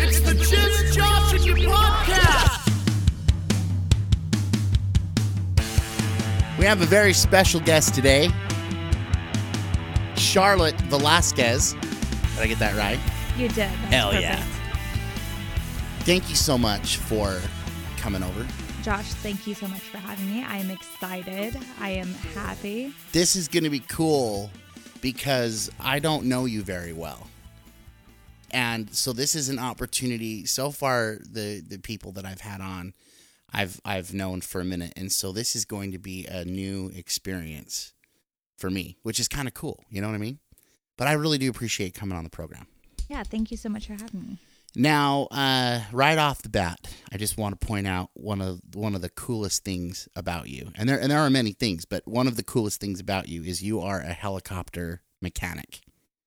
It's the Jim Josh and You podcast. We have a very special guest today, Charlotte Velasquez. Did I get that right? You did. That's Hell yeah. Thank you so much for coming over. Josh, thank you so much for having me. I am excited. I am happy. This is going to be cool because I don't know you very well. And so this is an opportunity. So far, the the people that I've had on, I've I've known for a minute, and so this is going to be a new experience for me, which is kind of cool. You know what I mean? But I really do appreciate coming on the program. Yeah, thank you so much for having me. Now, uh, right off the bat, I just want to point out one of one of the coolest things about you, and there and there are many things, but one of the coolest things about you is you are a helicopter mechanic.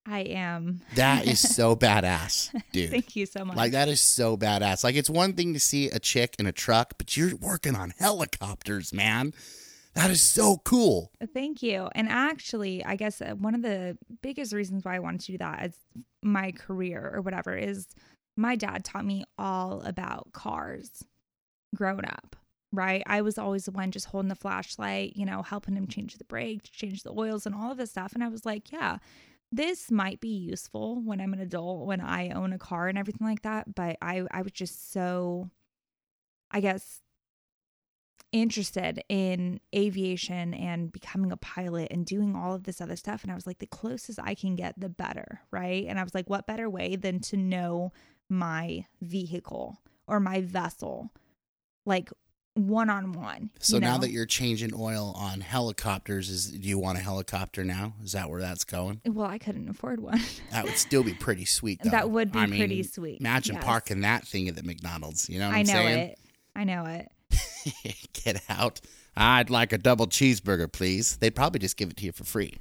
I am. That is so badass, dude. Thank you so much. Like that is so badass. Like it's one thing to see a chick in a truck, but you're working on helicopters, man. That is so cool. Thank you. And actually, I guess uh, one of the biggest reasons why I wanted to do that as my career or whatever is my dad taught me all about cars growing up, right? I was always the one just holding the flashlight, you know, helping him change the brakes, change the oils, and all of this stuff. And I was like, yeah, this might be useful when I'm an adult, when I own a car and everything like that. But I, I was just so, I guess, interested in aviation and becoming a pilot and doing all of this other stuff. And I was like, the closest I can get, the better, right? And I was like, what better way than to know my vehicle or my vessel, like one on one. So now that you're changing oil on helicopters, is do you want a helicopter now? Is that where that's going? well, I couldn't afford one. That would still be pretty sweet. Though. That would be I mean, pretty sweet, Imagine yes. parking that thing at the McDonald's. You know what I am know saying? it. I know it. Get out. I'd like a double cheeseburger, please. They'd probably just give it to you for free.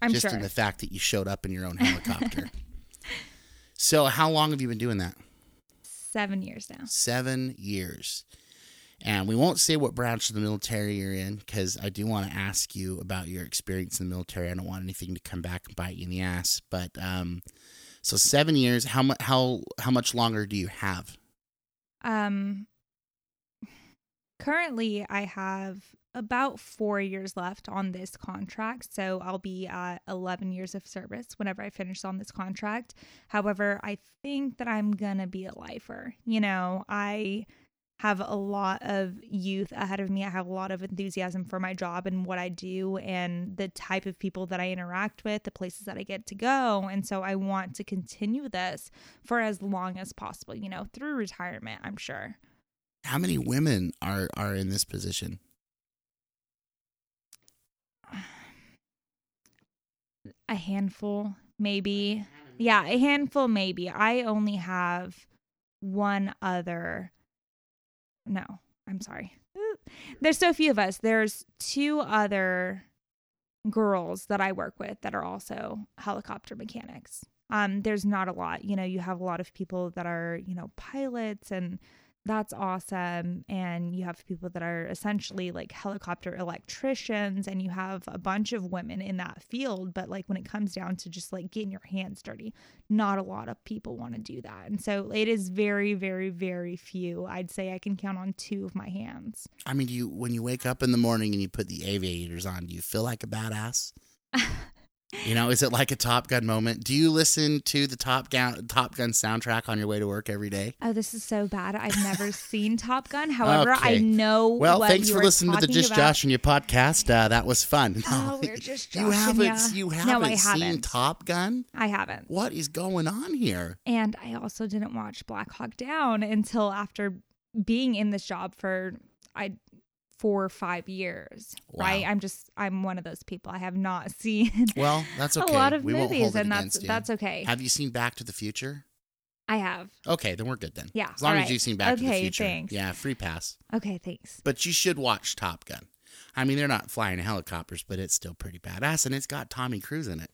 I'm just sure. in the fact that you showed up in your own helicopter. so, how long have you been doing that? Seven years now. Seven years. And we won't say what branch of the military you're in because I do want to ask you about your experience in the military. I don't want anything to come back and bite you in the ass. But um, so seven years. How much? How how much longer do you have? Um, currently, I have about four years left on this contract. So I'll be at 11 years of service whenever I finish on this contract. However, I think that I'm going to be a lifer. You know, I have a lot of youth ahead of me. I have a lot of enthusiasm for my job and what I do and the type of people that I interact with, the places that I get to go. And so I want to continue this for as long as possible, you know, through retirement, I'm sure. How many women are are in this position? A handful, maybe. Yeah, a handful, maybe. I only have one other. No, I'm sorry. There's so few of us. There's two other girls that I work with that are also helicopter mechanics. Um, there's not a lot. You know, you have a lot of people that are, you know, pilots and that's awesome. And you have people that are essentially like helicopter electricians, and you have a bunch of women in that field. But like when it comes down to just like getting your hands dirty, not a lot of people want to do that. And so it is very, very, very few. I'd say I can count on two of my hands. I mean, do you when you wake up in the morning and you put the aviators on, do you feel like a badass? You know, is it like a Top Gun moment? Do you listen to the Top Gun Top Gun soundtrack on your way to work every day? Oh, this is so bad. I've never seen Top Gun. However, I know. Well, thanks for listening to the Just about. Josh and your podcast. Uh, that was fun. Oh, we're just you haven't ya. you haven't I seen haven't. Top Gun? I haven't. What is going on here? And I also didn't watch Black Hawk Down until after being in this job for I four or five years. Right? I'm just I'm one of those people. I have not seen Well, that's okay. a lot of we won't movies, and that's you. that's okay. Have you seen Back to the Future? I have. Okay, then we're good then. Yeah, As long all as you've seen Back to the Okay, Future. thanks. Yeah, free pass. Okay, thanks. But you should watch Top Gun. I mean, they're not flying helicopters, but it's still pretty badass, and it's got Tommy Cruise in it.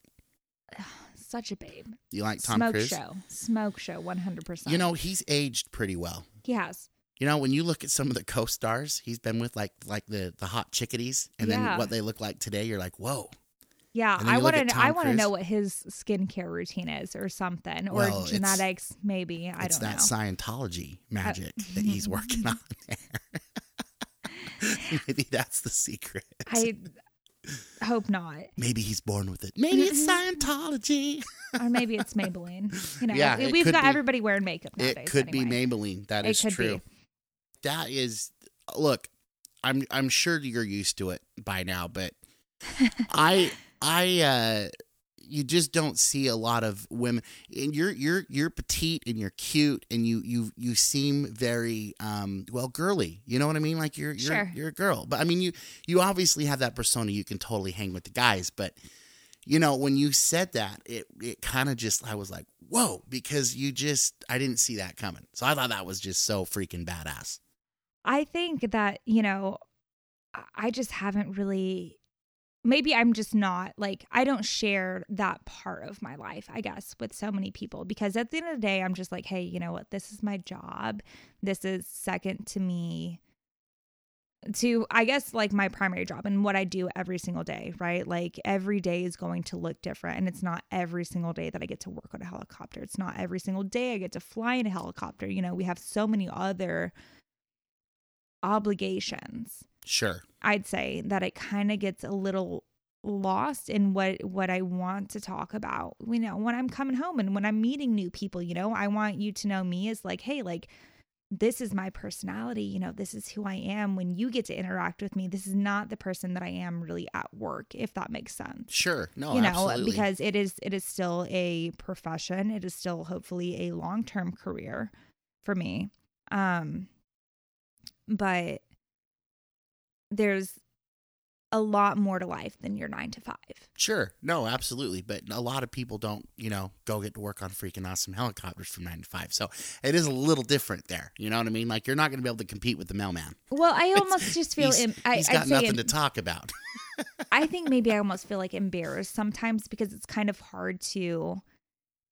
Such a babe. You like Tom Smoke Cruise? show. Smoke show. One hundred percent. You know, he's aged pretty well. he has. You know, when you look at some of the co-stars he's been with, like like the the hot chickadees, and Yeah. then what they look like today, you're like, whoa. Yeah, I want to. I want to know what his skincare routine is, or something, or Well, genetics, maybe. I it's don't know. It's that. Scientology uh, magic that he's working on there. Maybe that's the secret. I hope not, Maybe he's born with it. Maybe it's Scientology. or maybe it's Maybelline. You know, Yeah, we've got be. everybody wearing makeup nowadays. It could anyway. be Maybelline. That It is true. be. That is look, I'm I'm sure you're used to it by now, but I I uh you just don't see a lot of women and you're you're you're petite and you're cute and you you you seem very um well girly. You know what i mean? Like you're you're Sure. you're a girl. But i mean you you obviously have that persona. You can totally hang with the guys. But you know when you said that it it kind of just i was like whoa because you just i didn't see that coming. So i thought that was just so freaking badass I think that, you know, I- just haven't really maybe I'm just not like I don't share that part of my life, I guess, with so many people because at the end of the day I'm just like, hey, you know what? This is my job. This is second to me to I guess like my primary job and what I do every single day, right? Like every day is going to look different and it's not every single day that I get to work on a helicopter. It's not every single day I get to fly in a helicopter. You know, we have so many other obligations. sure I'd say that it kind of gets a little lost in what what I want to talk about. You know, when I'm coming home and when I'm meeting new people, you know, I want you to know me as like, hey, like this is my personality, you know, this is who I am when you get to interact with me. This is not the person that I am really at work, if that makes sense sure no you know absolutely because it is it is still a profession it is still hopefully a long-term career for me um but there's a lot more to life than your 9 to 5 Sure. No, absolutely. But a lot of people don't, you know, go get to work on freaking awesome helicopters from nine to five. So it is a little different there. You know what I mean? Like you're not going to be able to compete with the mailman. well i almost just feel he's, em- I, he's I'd got say nothing to talk about. I think maybe I almost feel like embarrassed sometimes because it's kind of hard to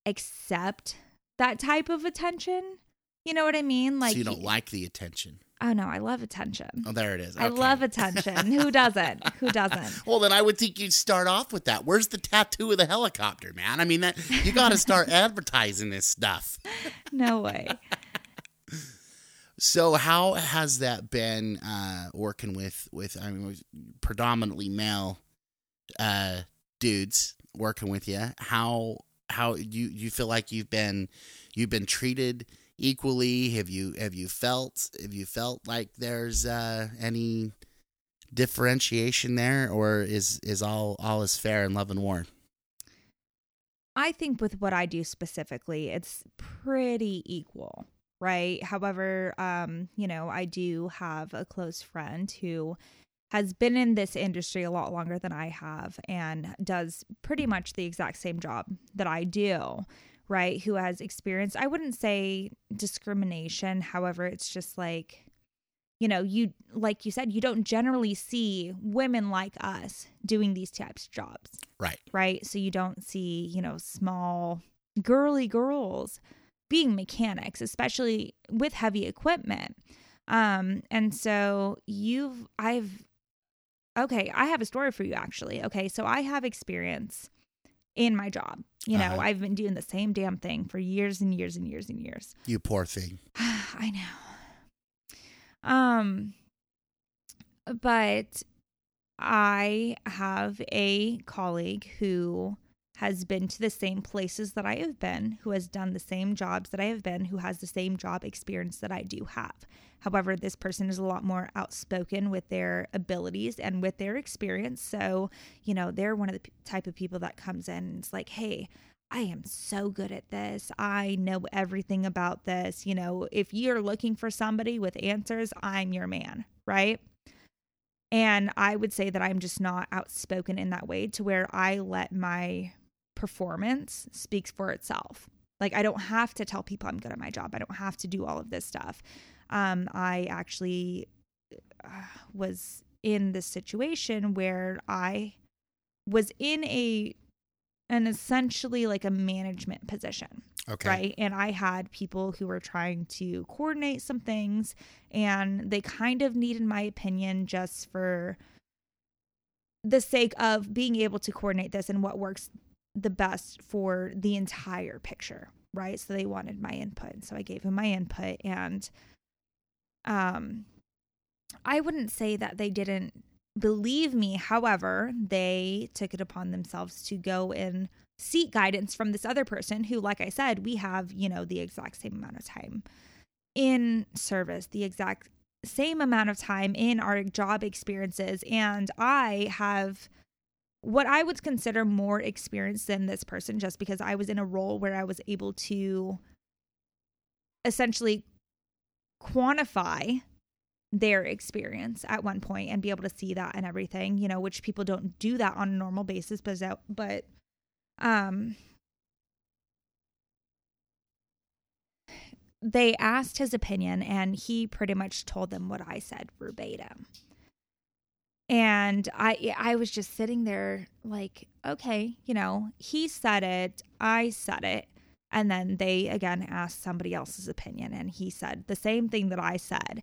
accept that type of attention. You know what I mean? Like so you don't like the attention. Oh no, I love attention. Oh, there it is. I love attention. Who doesn't? Who doesn't? Well, then I would think you'd start off with that. Where's the tattoo of the helicopter, man? I mean, that you got to start advertising this stuff. No way. So, how has that been uh, working with with I mean, predominantly male uh, dudes working with you? How how you you feel like you've been you've been treated equally? Have you have you felt have you felt like there's uh, any differentiation there, or is is all all is fair in love and war? I think with what I do specifically, it's pretty equal, right? However, um, you know, I do have a close friend who has been in this industry a lot longer than I have and does pretty much the exact same job that I do, right? Who has experienced, I wouldn't say discrimination. However, it's just like, you know, you, like you said, you don't generally see women like us doing these types of jobs Right. right? So you don't see, you know, small girly girls being mechanics, especially with heavy equipment. Um, and so you've, I've, okay, I have a story for you actually. Okay, so I have experience in my job. You know, Uh-huh. I've been doing the same damn thing for years and years and years and years. You poor thing. I know. Um, but I have a colleague who has been to the same places that I have been, who has done the same jobs that I have been, who has the same job experience that I do have. However, this person is a lot more outspoken with their abilities and with their experience. So, you know, they're one of the type of people that comes in and it's like, hey, I am so good at this. I know everything about this. You know, if you're looking for somebody with answers, I'm your man, right? And I would say that I'm just not outspoken in that way to where I let my performance speaks for itself. Like I don't have to tell people I'm good at my job. I don't have to do all of this stuff. Um, I actually uh, was in this situation where I was in a an essentially like a management position. Okay. Right. And I had people who were trying to coordinate some things and they kind of needed my opinion just for the sake of being able to coordinate this and what works the best for the entire picture. Right. So they wanted my input. So I gave him my input and um I wouldn't say that they didn't believe me. However, they took it upon themselves to go and seek guidance from this other person who, like I said, we have, you know, the exact same amount of time in service, the exact same amount of time in our job experiences. And I have what I would consider more experienced than this person just because I was in a role where I was able to essentially quantify their experience at one point and be able to see that and everything, you know, which people don't do that on a normal basis, but but um they asked his opinion and he pretty much told them what I said verbatim. And I I was just sitting there like, okay, you know, he said it, I said it. And then they again asked somebody else's opinion and he said the same thing that I said.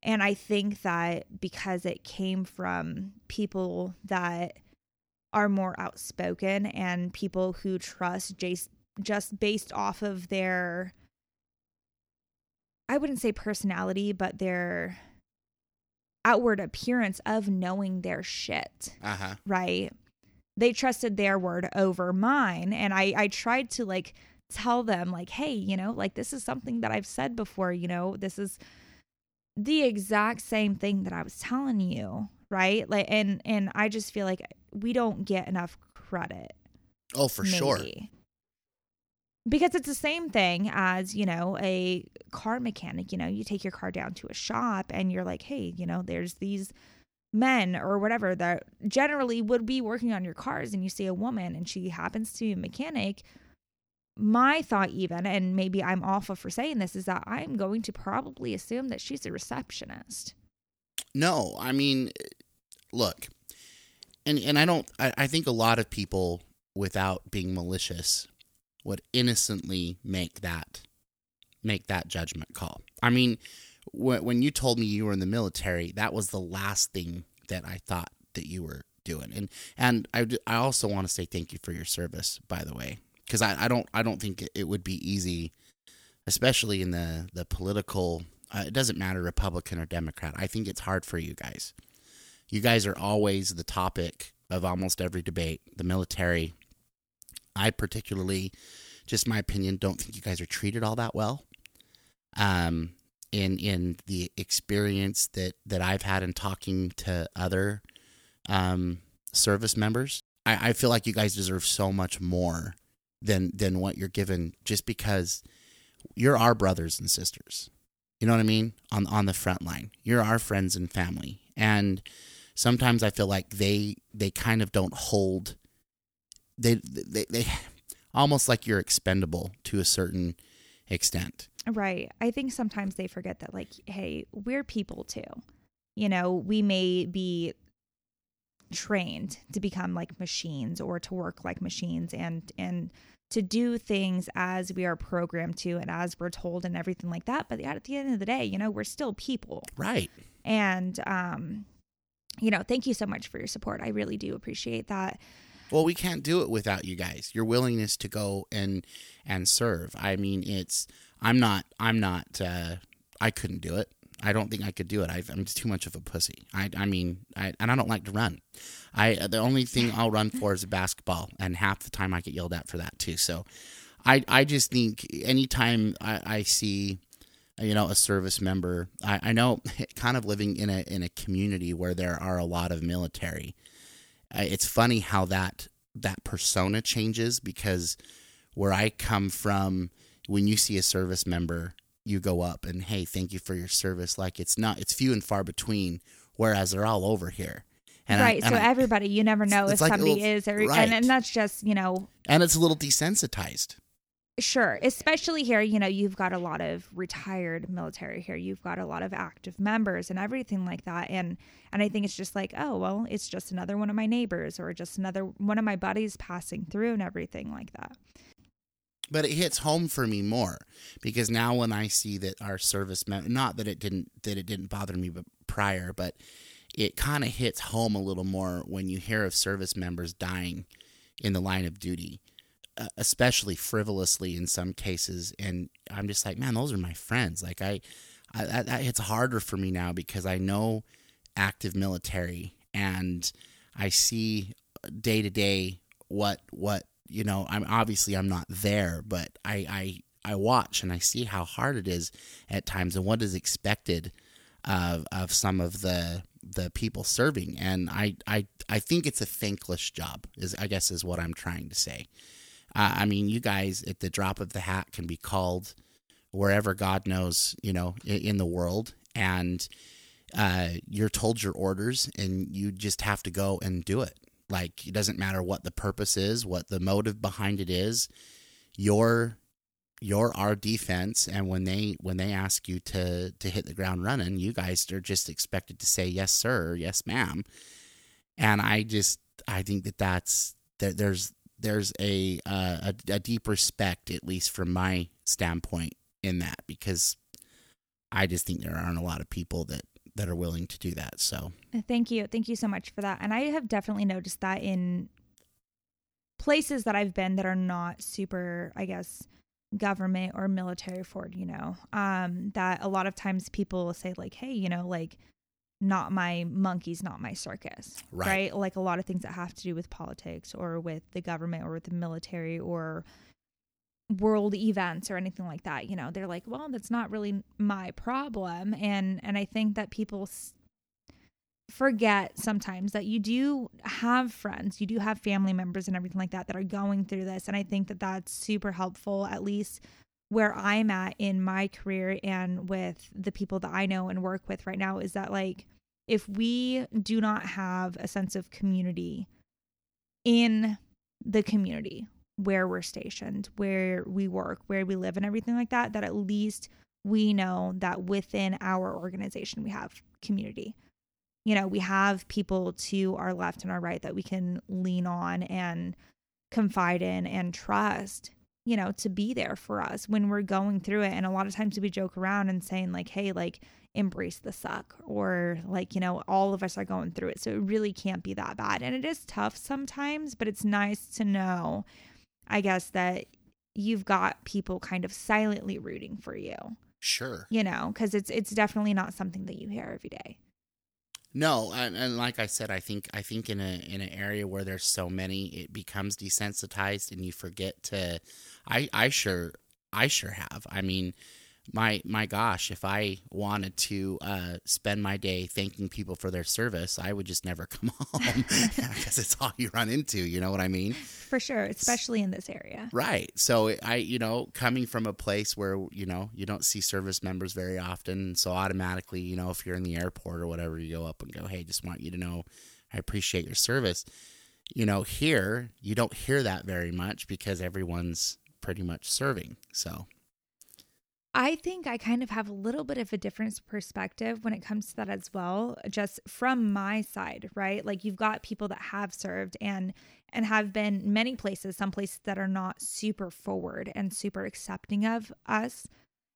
And I think that because it came from people that are more outspoken and people who trust just just based off of their I wouldn't say personality, but their outward appearance of knowing their shit. Uh-huh. Right? They trusted their word over mine and I I tried to like tell them like, "Hey, you know, like this is something that I've said before, you know, this is the exact same thing that I was telling you, right? Like and and I just feel like we don't get enough credit. Oh, for sure. Because it's the same thing as, you know, a car mechanic, you know, you take your car down to a shop and you're like, "Hey, you know, there's these men or whatever that generally would be working on your cars and you see a woman and she happens to be a mechanic, my thought even and maybe i'm awful for saying this is that i'm going to probably assume that she's a receptionist No, I mean, look, and and I don't. I, I think a lot of people, without being malicious, would innocently make that make that judgment call. I mean, when when you told me you were in the military, that was the last thing that I thought that you were doing. And and I I also want to say thank you for your service, by the way, because I, I don't I don't think it- it would be easy, especially in the the political. Uh, it doesn't matter Republican or Democrat. I think it's hard for you guys. You guys are always the topic of almost every debate. The military. I particularly, just my opinion, don't think you guys are treated all that well. Um, in in the experience that that I've had in talking to other um, service members, I, I feel like you guys deserve so much more than than what you're given just because you're our brothers and sisters. You know what I mean? On on the front line. You're our friends and family. And sometimes I feel like they they kind of don't hold they they, they almost like you're expendable to a certain extent. right. I think sometimes they forget that like hey we're people too. You know we may be trained to become like machines or to work like machines and and to do things as we are programmed to and as we're told and everything like that. But at the end of the day you know we're still people. Right. and um you know thank you so much for your support. I really do appreciate that Well, we can't do it without you guys. Your willingness to go and and serve. I mean, it's I'm not I'm not uh I couldn't do it. I don't think I could do it. I, I'm too much of a pussy. I, I mean, I, and I don't like to run. I the only thing I'll run for is basketball, and half the time I get yelled at for that too. So, I I just think anytime I, I see, you know, a service member, I, I know kind of living in a in a community where there are a lot of military. It's funny how that that persona changes because where I come from, when you see a service member, you go up and hey, thank you for your service. Like it's not, it's few and far between. Whereas they're all over here, and I- right and so I- everybody you never know if like somebody little- is or right. and, and that's just you know and it's a little desensitized. Sure, especially here, you know, you've got a lot of retired military here. You've got a lot of active members and everything like that. And and I think it's just like, oh, well, it's just another one of my neighbors or just another one of my buddies passing through and everything like that. But it hits home for me more because now when I see that our service mem- not that it didn't that it didn't bother me but prior, but it kind of hits home a little more when you hear of service members dying in the line of duty especially frivolously in some cases and i'm just like man those are my friends. Like i, I that, hits harder for me now because i know active military and i see day to day what what you know i'm obviously i'm not there but i i i watch and i see how hard it is at times and what is expected of of some of the the people serving and i i i think it's a thankless job is i guess is what i'm trying to say I mean, you guys at the drop of the hat can be called wherever God knows, you know, in, in the world, and uh, you're told your orders, and you just have to go and do it. Like it doesn't matter what the purpose is, what the motive behind it is. You're you're our defense, and when they when they ask you to to hit the ground running, you guys are just expected to say yes, sir, yes, ma'am. And I just I think that that's that there's there's a, uh, a a deep respect, at least from my standpoint, in that because I just think there aren't a lot of people that that are willing to do that. So thank you, thank you so much for that. And I have definitely noticed that in places that I've been that are not super, I guess, government or military forward. You know, um, that a lot of times people will say like, hey, you know, like not my monkeys, not my circus. Right. right. Like a lot of things that have to do with politics or with the government or with the military or world events or anything like that. You know, they're like, well, that's not really my problem. And, and I think that people s- forget sometimes that you do have friends, you do have family members and everything like that that are going through this. And I think that that's super helpful, at least where I'm at in my career and with the people that I know and work with right now is that like if we do not have a sense of community in the community where we're stationed, where we work, where we live and everything like that, that at least we know that within our organization we have community. You know, we have people to our left and our right that we can lean on and confide in and trust you know, to be there for us when we're going through it. And a lot of times we joke around and saying, like, hey, like, embrace the suck, or like, you know, all of us are going through it. So it really can't be that bad. And it is tough sometimes, but it's nice to know, I guess, that you've got people kind of silently rooting for you. Sure. You know, because it's it's definitely not something that you hear every day. No, and, and, like I said, I think I think in a in an area where there's so many, it becomes desensitized, and you forget to. I I sure I sure have. I mean, my my gosh, if I wanted to uh, spend my day thanking people for their service, I would just never come home because it's all you run into. You know what I mean? For sure, especially in this area. Right. So I, you know, coming from a place where you know you don't see service members very often, so automatically, you know, if you're in the airport or whatever, you go up and go, "Hey, just want you to know, I appreciate your service." You know, here you don't hear that very much because everyone's pretty much serving. So I think I kind of have a little bit of a different perspective when it comes to that as well, just from my side, right? Like you've got people that have served and and have been many places, some places that are not super forward and super accepting of us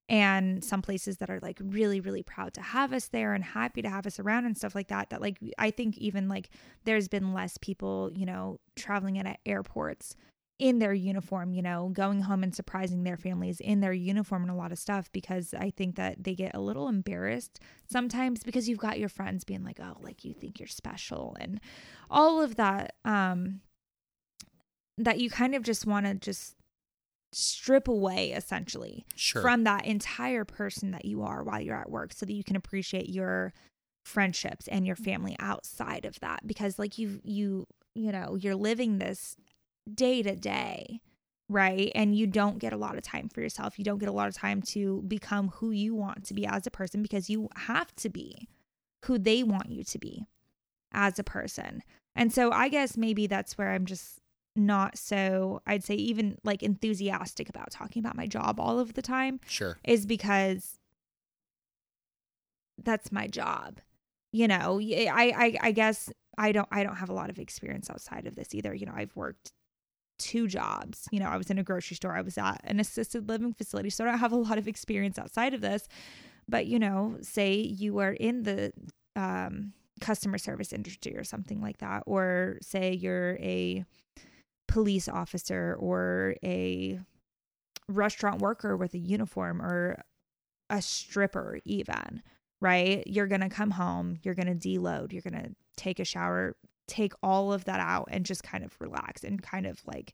and some places that are like really really proud to have us there and happy to have us around and stuff like that that like I think even like there's been less people, you know, traveling in at airports in their uniform, you know, going home and surprising their families in their uniform and a lot of stuff because I think that they get a little embarrassed sometimes because you've got your friends being like, "Oh, like you think you're special." And all of that um that you kind of just want to just strip away essentially sure. from that entire person that you are while you're at work so that you can appreciate your friendships and your family outside of that because like you you you know you're living this day to day, right? And you don't get a lot of time for yourself. You don't get a lot of time to become who you want to be as a person because you have to be who they want you to be as a person. And so I guess maybe that's where I'm just not so, I'd say, even like enthusiastic about talking about my job all of the time Sure. is because that's my job. You know, I—I guess I don't I don't have a lot of experience outside of this either. You know, I've worked two jobs. You know, I was in a grocery store, I was at an assisted living facility, so I don't have a lot of experience outside of this. But you know, say you are in the um, customer service industry or something like that, or say you're a police officer or a restaurant worker with a uniform or a stripper even right you're going to come home you're going to deload you're going to take a shower take all of that out and just kind of relax and kind of like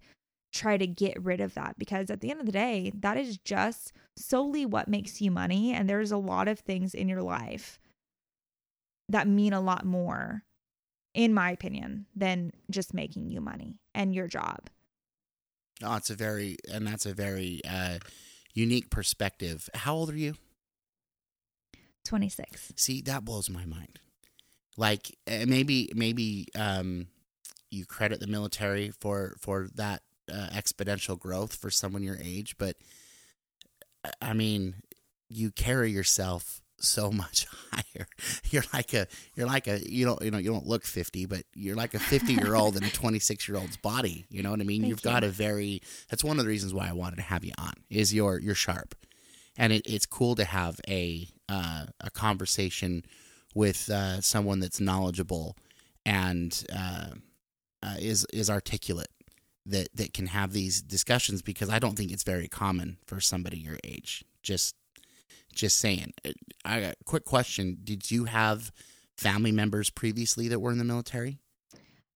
try to get rid of that because at the end of the day that is just solely what makes you money and there's a lot of things in your life that mean a lot more in my opinion than just making you money and your job Oh, it's a very and that's a very uh, unique perspective. How old are you? 26 See, that blows my mind. Like uh, maybe maybe um, you credit the military for for that uh, exponential growth for someone your age, but uh, I mean, you carry yourself so much higher. You're like a you're like a you don't you know you don't look 50, but you're like a 50 year old in a 26 year old's body. You know what I mean? Thank You've got a very that's one of the reasons why I wanted to have you on is you're you're sharp, and it, it's cool to have a uh, a conversation with uh, someone that's knowledgeable and uh, uh, is is articulate that that can have these discussions because I don't think it's very common for somebody your age. Just just saying. Uh, I got a quick question: Did you have family members previously that were in the military?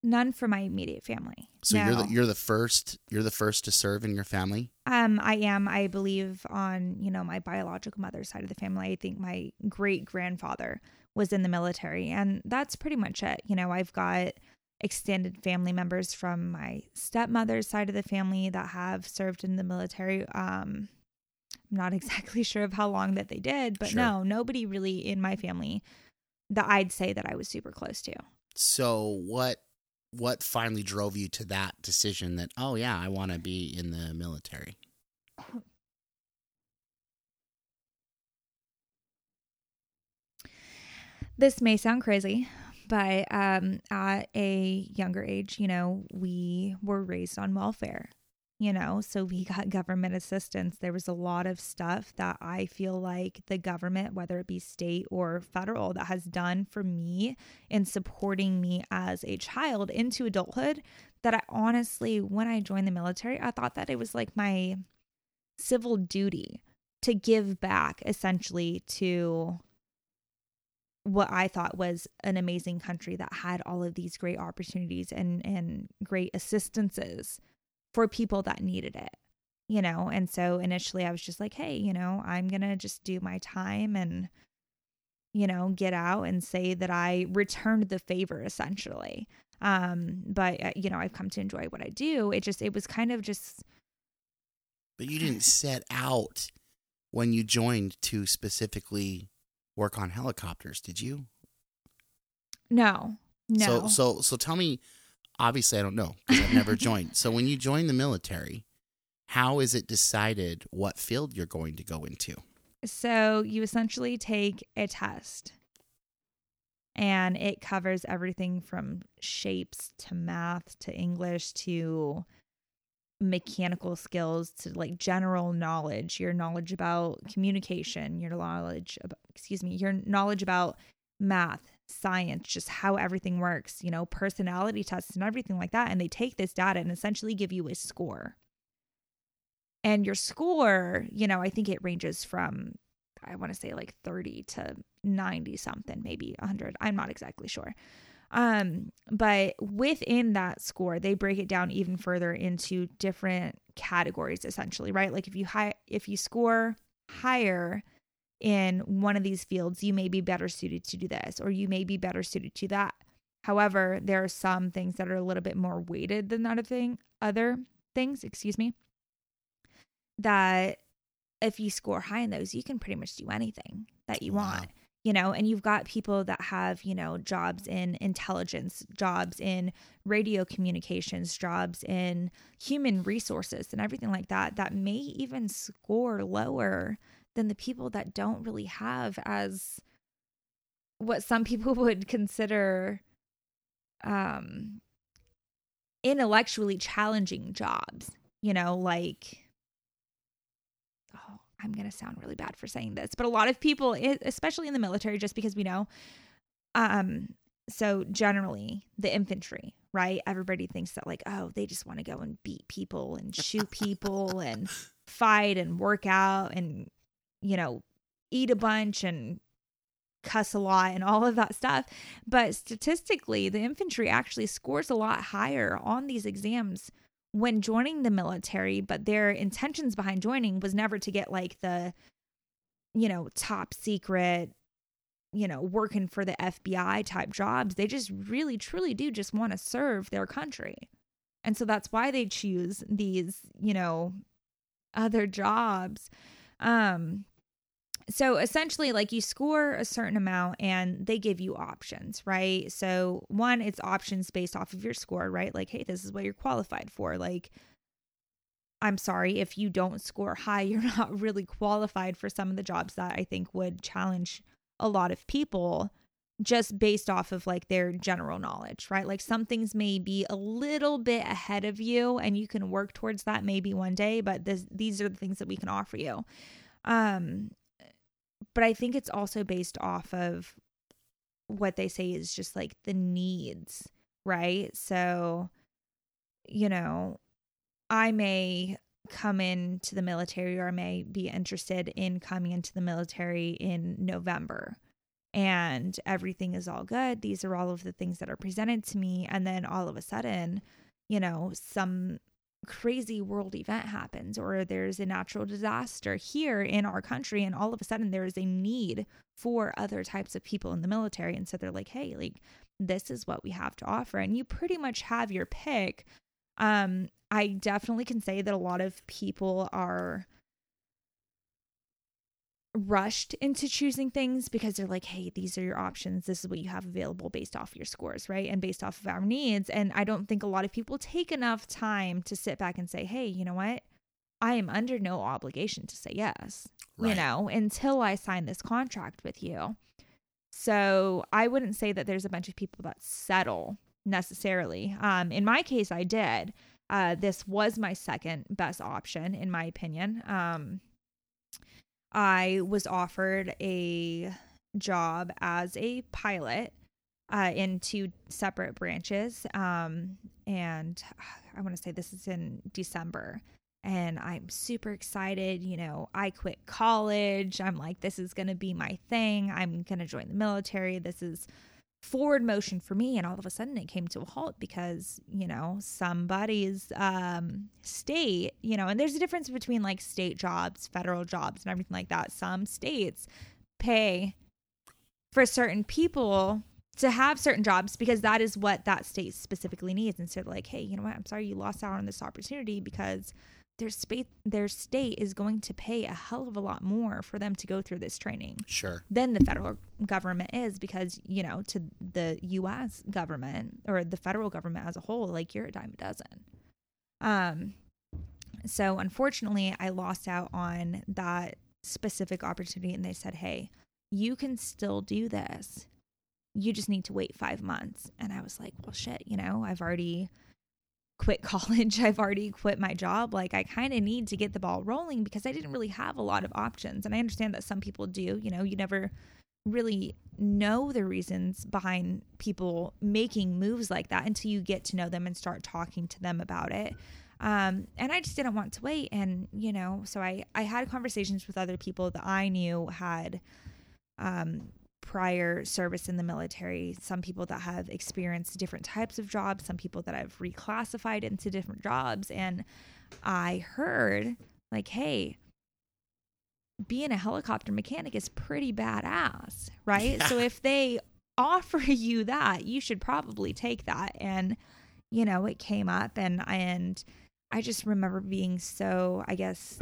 none for my immediate family So you're the you're the first you're the first to serve in your family. Um, I am, I believe, on you know my biological mother's side of the family. I think my great grandfather was in the military, and that's pretty much it. You know, I've got extended family members from my stepmother's side of the family that have served in the military. Um, I'm not exactly sure of how long that they did, but Sure. no, nobody really in my family that I'd say that I was super close to. So what what finally drove you to that decision that oh yeah I want to be in the military? This may sound crazy, but um, at a younger age, you know, we were raised on welfare, you know, so we got government assistance. There was a lot of stuff that I feel like the government, whether it be state or federal, that has done for me in supporting me as a child into adulthood. That I honestly, when I joined the military, I thought that it was like my civil duty to give back essentially to what I thought was an amazing country that had all of these great opportunities and and great assistances for people that needed it. You know, and so initially I was just like, "Hey, you know, I'm going to just do my time and you know, get out and say that I returned the favor essentially." Um, but uh, you know, I've come to enjoy what I do. It just it was kind of just But you didn't set out when you joined to specifically work on helicopters, did you? no. No. So so so tell me. Obviously, I don't know because I've never joined. So when you join the military, how is it decided what field you're going to go into? So you essentially take a test and it covers everything from shapes to math to English to mechanical skills to like general knowledge, your knowledge about communication, your knowledge about, excuse me, your knowledge about math, science, just how everything works, you know, personality tests and everything like that. And they take this data and essentially give you a score. And your score, you know, I think it ranges from, I want to say like 30 to 90 something, maybe 100. I'm not exactly sure. Um, but within that score, they break it down even further into different categories essentially, right? Like if you high if you score higher in one of these fields, you may be better suited to do this or you may be better suited to that. However, there are some things that are a little bit more weighted than other thing other things, excuse me, that if you score high in those, you can pretty much do anything that you Wow. want. You know, and you've got people that have, you know, jobs in intelligence, jobs in radio communications, jobs in human resources and everything like that, that may even score lower than the people that don't really have as what some people would consider um intellectually challenging jobs you know like i'm going to sound really bad for saying this but a lot of people especially in the military just because we know um so generally the infantry right everybody thinks that like oh they just want to go and beat people and shoot people and fight and work out and you know eat a bunch and cuss a lot and all of that stuff. But statistically, the infantry actually scores a lot higher on these exams when joining the military, but their intentions behind joining was never to get like the, you know, top secret, you know, working for the FBI type jobs. They just really, truly do just want to serve their country. And so that's why they choose these, you know, other jobs. Um, so essentially like you score a certain amount and they give you options right? So one it's options based off of your score right? Like hey this is what you're qualified for. Like i'm sorry if you don't score high you're not really qualified for some of the jobs that i think would challenge a lot of people just based off of like their general knowledge right? Like some things may be a little bit ahead of you and you can work towards that maybe one day but this, these are the things that we can offer you. Um but I think it's also based off of what they say is just like the needs, right? So, you know, I may come into the military or I may be interested in coming into the military in November and everything is all good. These are all of the things that are presented to me. And then all of a sudden, you know, some crazy world event happens or there's a natural disaster here in our country and all of a sudden there is a need for other types of people in the military. And so they're like hey like this is what we have to offer. And you pretty much have your pick. Um i definitely can say that a lot of people are rushed into choosing things because they're like, hey, these are your options. This is what you have available based off your scores, right? And based off of our needs. And I don't think a lot of people take enough time to sit back and say, hey, you know what? I am under no obligation to say yes, right. you know, until I sign this contract with you. So I wouldn't say that there's a bunch of people that settle necessarily. Um, in my case, I did. Uh, this was my second best option, in my opinion. Um, I was offered a job as a pilot uh, in two separate branches. Um, and I want to say this is in December. And I'm super excited. You know, I quit college. I'm like, this is going to be my thing. I'm going to join the military. This is forward motion for me and all of a sudden it came to a halt because you know somebody's um state you know and there's a difference between like state jobs federal jobs and everything like that. Some states pay for certain people to have certain jobs because that is what that state specifically needs instead so like hey you know what? I'm sorry you lost out on this opportunity because their state their state is going to pay a hell of a lot more for them to go through this training. Sure. Than the federal government is because, you know, to the US government or the federal government as a whole, like you're a dime a dozen. Um so unfortunately, I lost out on that specific opportunity and they said, "Hey, you can still do this. You just need to wait 5 months." And I was like, "Well, shit, you know, I've already quit college. I've already quit my job. Like, I kind of need to get the ball rolling because I didn't really have a lot of options. And I understand that some people do. You know, you never really know the reasons behind people making moves like that until you get to know them and start talking to them about it. Um, and I just didn't want to wait. And, you know, so I, I had conversations with other people that I knew had um, prior service in the military, some people that have experienced different types of jobs, some people that have reclassified into different jobs. And I heard, like, hey, being a helicopter mechanic is pretty badass, right? Yeah. So if they offer you that, you should probably take that. And, you know, it came up and and I just remember being so, I guess,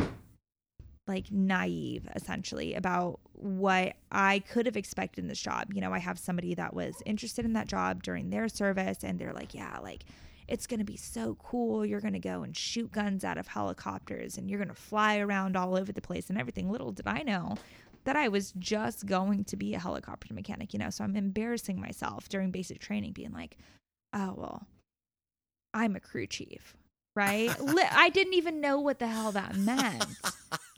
like naive essentially about what I could have expected in this job. You know, I have somebody that was interested in that job during their service and they're like, yeah, like it's going to be so cool. You're going to go and shoot guns out of helicopters and you're going to fly around all over the place and everything. Little did I know that I was just going to be a helicopter mechanic, you know. So I'm embarrassing myself during basic training being like, "Oh, well, I'm a crew chief." Right? I didn't even know what the hell that meant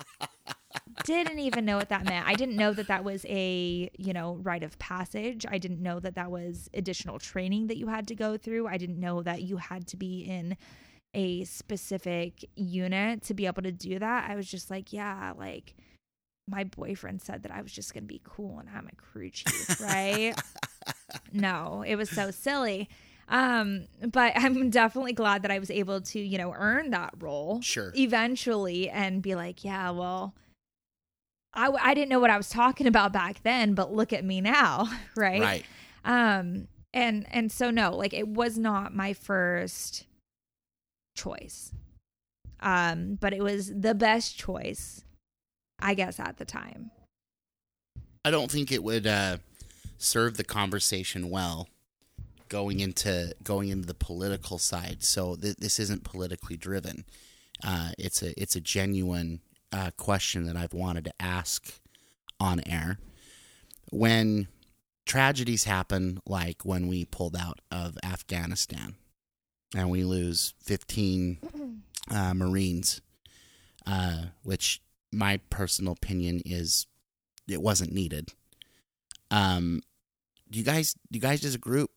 didn't even know what that meant. I didn't know that that was a, you know, rite of passage. I didn't know that that was additional training that you had to go through. I didn't know that you had to be in a specific unit to be able to do that. I was just like, yeah, like my boyfriend said that I was just going to be cool and I'm a crew chief, right? no, it was so silly. Um, but I'm definitely glad that I was able to, you know, earn that role. Sure. Eventually and be like, yeah, well, I, I didn't know what I was talking about back then, but look at me now, right? Right. Um, and and so no, like it was not my first choice, um, but it was the best choice, I guess, at the time. I don't think it would uh, serve the conversation well going into going into the political side. So th- this isn't politically driven. Uh, it's a it's a genuine uh, question that I've wanted to ask on air. When tragedies happen, like when we pulled out of Afghanistan and we lose 15 uh, Marines, uh, which my personal opinion is it wasn't needed. Um, do you guys, do you guys as a group,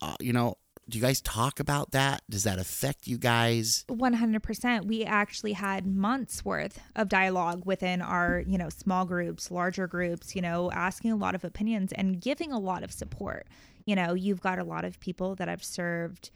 uh, you know, do you guys talk about that? Does that affect you guys? 100%. We actually had months worth of dialogue within our, you know, small groups, larger groups, you know, asking a lot of opinions and giving a lot of support. You know, you've got a lot of people that have served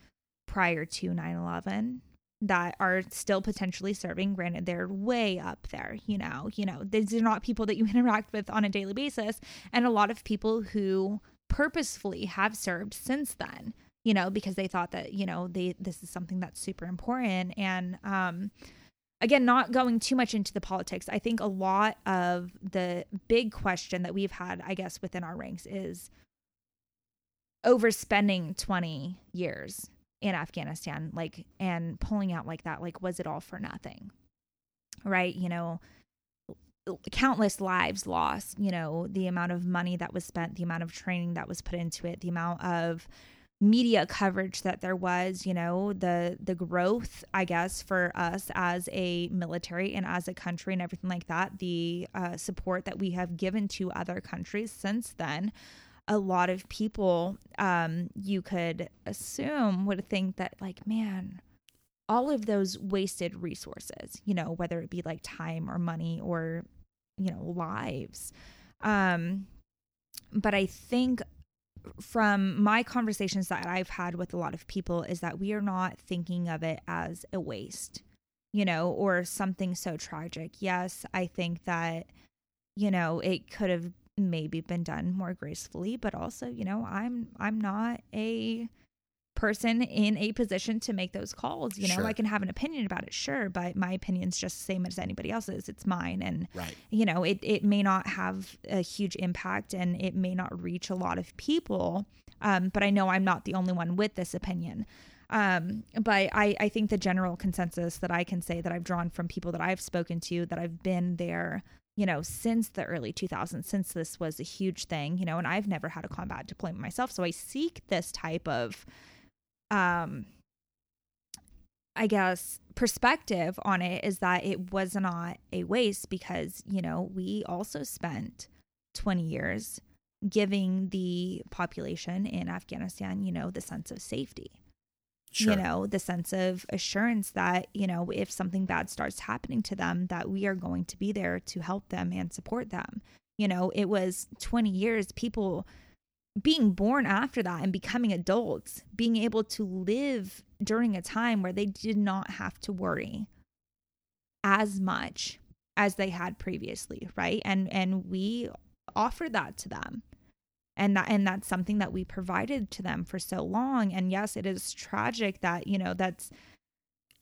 prior to 9/11 that are still potentially serving granted they're way up there you know you know these are not people that you interact with on a daily basis and a lot of people who purposefully have served since then you know, because they thought that, you know, they this is something that's super important. And um again, not going too much into the politics, I think a lot of the big question that we've had, I guess, within our ranks is overspending 20 years in Afghanistan, like, and pulling out like that, like, was it all for nothing? Right? You know, countless lives lost, you know, the amount of money that was spent, the amount of training that was put into it, the amount of media coverage that there was you know the the growth i guess for us as a military and as a country and everything like that the uh, support that we have given to other countries since then a lot of people um, you could assume would think that like man all of those wasted resources you know whether it be like time or money or you know lives. Um but i think from my conversations that I've had with a lot of people is that we are not thinking of it as a waste, you know, or something so tragic. Yes, I think that, you know, it could have maybe been done more gracefully, but also, you know, I'm I'm not a person in a position to make those calls. You know, sure. I can have an opinion about it, sure, but my opinion's just the same as anybody else's. It's mine. And, right. you know, it, it may not have a huge impact and it may not reach a lot of people. Um, but I know I'm not the only one with this opinion. Um, but I, I think the general consensus that I can say that I've drawn from people that I've spoken to, that I've been there, you know, since the early 2000s, since this was a huge thing, you know, and I've never had a combat deployment myself. So I seek this type of um I guess perspective on it is that it was not a waste because, you know, we also spent 20 years giving the population in Afghanistan, you know, the sense of safety. Sure. You know, the sense of assurance that, you know, if something bad starts happening to them, that we are going to be there to help them and support them. You know, it was 20 years people being born after that and becoming adults, being able to live during a time where they did not have to worry as much as they had previously, right? And and we offered that to them. And that and that's something that we provided to them for so long. And yes, it is tragic that, you know, that's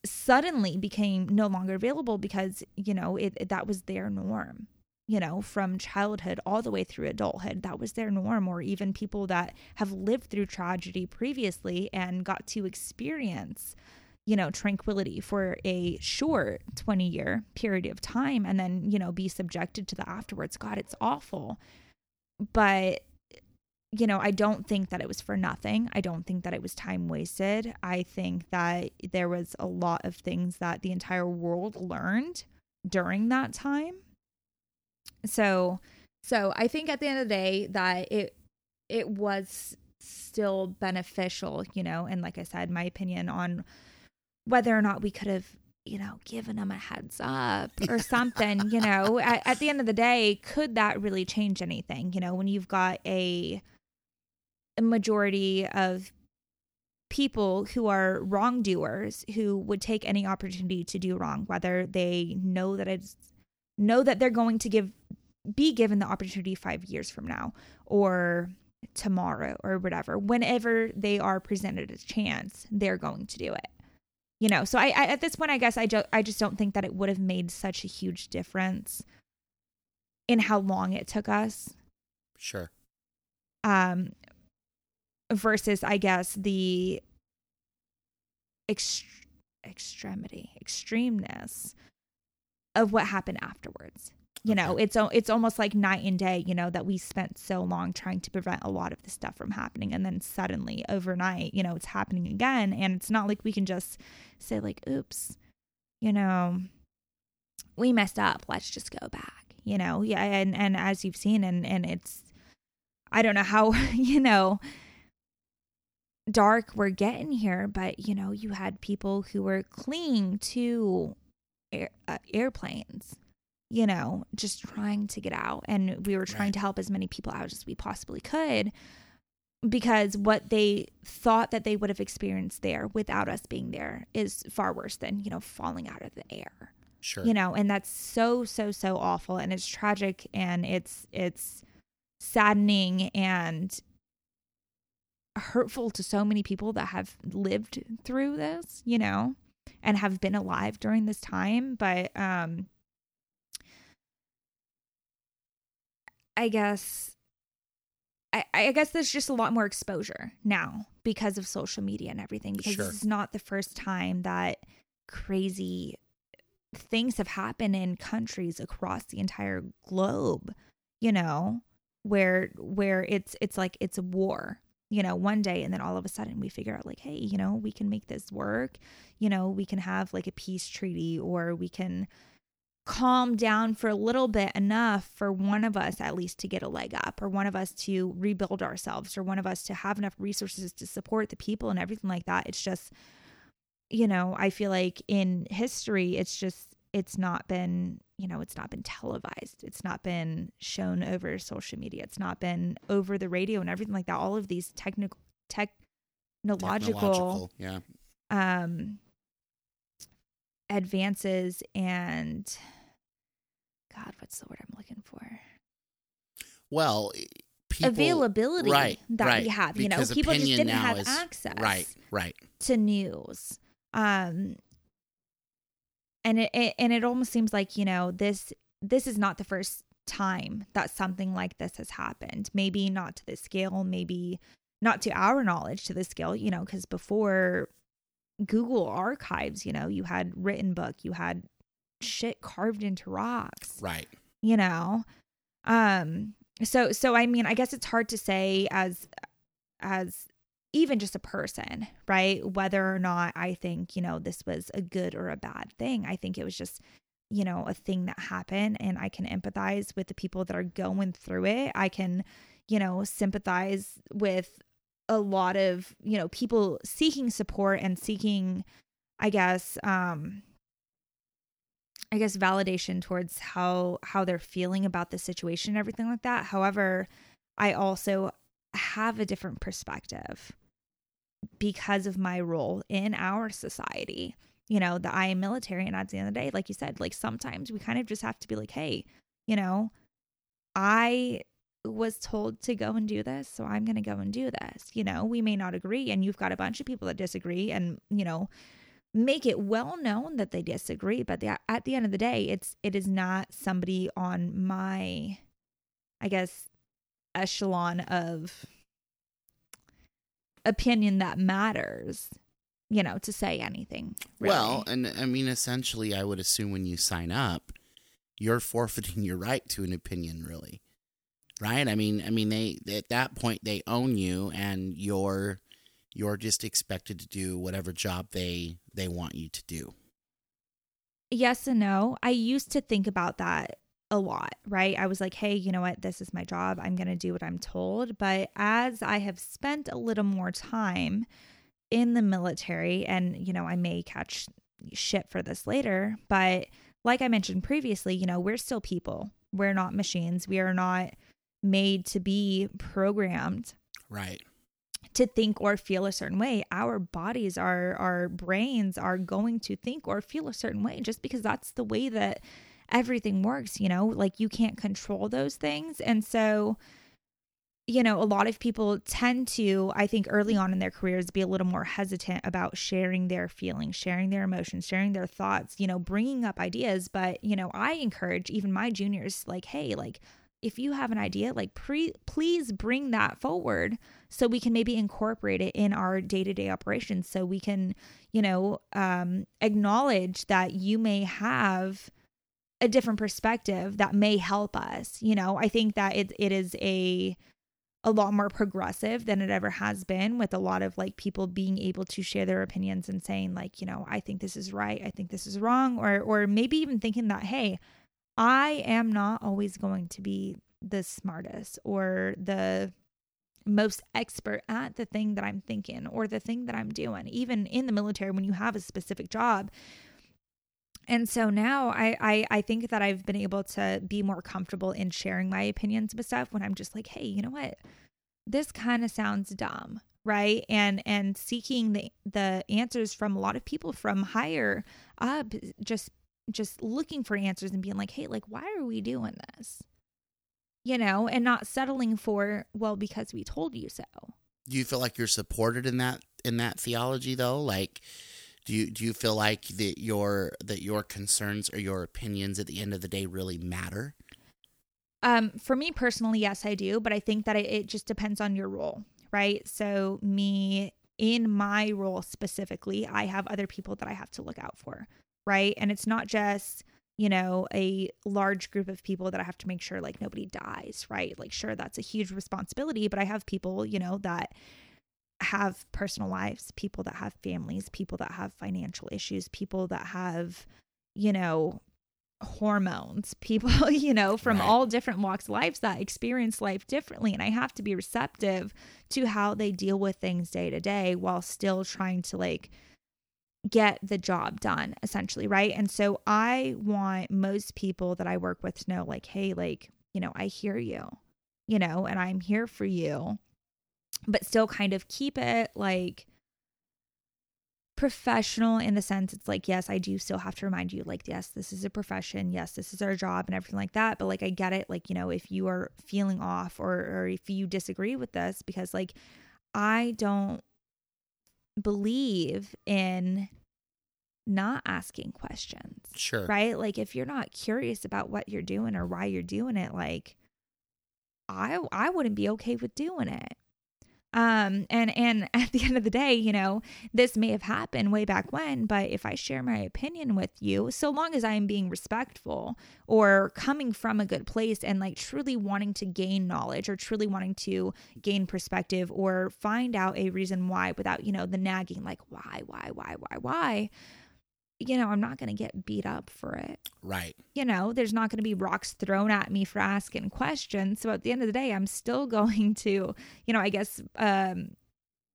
suddenly became no longer available because you know it, it, that was their norm you know from childhood all the way through adulthood that was their norm or even people that have lived through tragedy previously and got to experience you know tranquility for a short 20 year period of time and then you know be subjected to the afterwards god it's awful but you know, I don't think that it was for nothing. I don't think that it was time wasted. I think that there was a lot of things that the entire world learned during that time. So, so I think at the end of the day that it it was still beneficial, you know, and like I said, my opinion on whether or not we could have you know, given them a heads up or something, you know, at, at, the end of the day, could that really change anything? You know, when you've got a a majority of people who are wrongdoers who would take any opportunity to do wrong, whether they know that it's know that they're going to give be given the opportunity five years from now or tomorrow or whatever. Whenever they are presented a chance, they're going to do it. You know, so I, I at this point, I guess I just I just don't think that it would have made such a huge difference in how long it took us. Sure. Um, versus I guess the ext- extremity, extremeness of what happened afterwards. You know, it's it's almost like night and day, you know, that we spent so long trying to prevent a lot of this stuff from happening and then suddenly overnight, you know, it's happening again and it's not like we can just say like, "Oops, you know, we messed up. Let's just go back." You know, yeah, and and as you've seen and and it's I don't know how, you know, dark we're getting here, but you know, you had people who were clinging to air, uh, airplanes, you know, just trying to get out. And we were trying right. to help as many people out as we possibly could because what they thought that they would have experienced there without us being there is far worse than, you know, falling out of the air. Sure. You know, and that's so, so, so awful. And it's tragic and it's, it's, saddening and hurtful to so many people that have lived through this, you know, and have been alive during this time. But um I guess I, I guess there's just a lot more exposure now because of social media and everything. Because sure. this is not the first time that crazy things have happened in countries across the entire globe, you know, where where it's it's like it's a war you know, one day and then all of a sudden we figure out like, hey, you know, we can make this work. You know, we can have like a peace treaty or we can calm down for a little bit enough for one of us at least to get a leg up or one of us to rebuild ourselves or one of us to have enough resources to support the people and everything like that. It's just you know, I feel like in history it's just it's not been you know it's not been televised. It's not been shown over social media. It's not been over the radio and everything like that. All of these technical technological, technological yeah. um advances and god what's the word i'm looking for? Well people, availability right, that right, we have you know people just didn't have is, access right right. to news. Um and it, it and it almost seems like you know this this is not the first time that something like this has happened. Maybe not to this scale maybe not to our knowledge to this scale you know because before google archives you know you had written book you had shit carved into rocks right. you know? Um so so i mean i guess it's hard to say as as even just a person, right? Whether or not I think, you know, this was a good or a bad thing. I think it was just, you know, a thing that happened and I can empathize with the people that are going through it. I can, you know, sympathize with a lot of, you know, people seeking support and seeking I guess um I guess validation towards how how they're feeling about the situation and everything like that. However, I also have a different perspective because of my role in our society. You know, that I am military, and at the end of the day, like you said, like sometimes we kind of just have to be like, hey, you know, I was told to go and do this, so I'm going to go and do this. You know, we may not agree, and you've got a bunch of people that disagree, and, you know, make it well known that they disagree but the, at the end of the day it's it is not somebody on my i guess echelon of opinion that matters you know to say anything really. Well, and I mean, essentially, I would assume when you sign up, you're forfeiting your right to an opinion, really, right? I mean, I mean, they at that point they own you, and you're you're just expected to do whatever job they they want you to do. yes and no i used to think about that a lot right? I was like hey you know what? This is my job. I'm going to do what i'm told. But as i have spent a little more time in the military and you know i may catch shit for this later but like i mentioned previously you know we're still people. We're not machines. We are not made to be programmed Right. to think or feel a certain way. Our bodies our our brains are going to think or feel a certain way just because that's the way that everything works you know like you can't control those things. And so you know a lot of people tend to i think early on in their careers be a little more hesitant about sharing their feelings sharing their emotions sharing their thoughts you know bringing up ideas. But you know i encourage even my juniors like hey like if you have an idea like pre- please bring that forward so we can maybe incorporate it in our day-to-day operations. So we can you know um, acknowledge that you may have a different perspective that may help us you know? I think that it, it is a a lot more progressive than it ever has been with a lot of like people being able to share their opinions and saying like you know i think this is right i think this is wrong or or maybe even thinking that hey i am not always going to be the smartest or the most expert at the thing that i'm thinking or the thing that i'm doing. Even in the military when you have a specific job and so now I, I I think that I've been able to be more comfortable in sharing my opinions with stuff when I'm just like, hey, you know what? This kind of sounds dumb, right? And and seeking the the answers from a lot of people from higher up, just just looking for answers and being like, hey, like why are we doing this? You know, and not settling for well because we told you so. Do you feel like you're supported in that in that theology though? Like do you do you feel like that your that your concerns or your opinions at the end of the day really matter? Um, for me personally, yes, I do, but I think that it, it just depends on your role, right? So, me in my role specifically, I have other people that I have to look out for, right? And it's not just, you know, a large group of people that I have to make sure like nobody dies, right? Like, sure, that's a huge responsibility, but I have people, you know, that have personal lives, people that have families, people that have financial issues, people that have, you know, hormones, people, you know, from Right. all different walks of lives that experience life differently. And I have to be receptive to how they deal with things day to day while still trying to like get the job done, essentially. Right. And so I want most people that I work with to know, like, hey, like, you know, I hear you, you know, and I'm here for you but still kind of keep it like professional in the sense it's like yes i do still have to remind you like yes this is a profession yes this is our job and everything like that but like i get it like you know if you are feeling off or or if you disagree with this because like i don't believe in not asking questions Sure. right? Like if you're not curious about what you're doing or why you're doing it, like I I wouldn't be okay with doing it. Um and and at the end of the day, you know, this may have happened way back when, but if I share my opinion with you, so long as I am being respectful or coming from a good place and like truly wanting to gain knowledge or truly wanting to gain perspective or find out a reason why without, you know, the nagging like why, why, why, why, why, you know, I'm not going to get beat up for it Right. you know, there's not going to be rocks thrown at me for asking questions. So at the end of the day, I'm still going to, you know, I guess um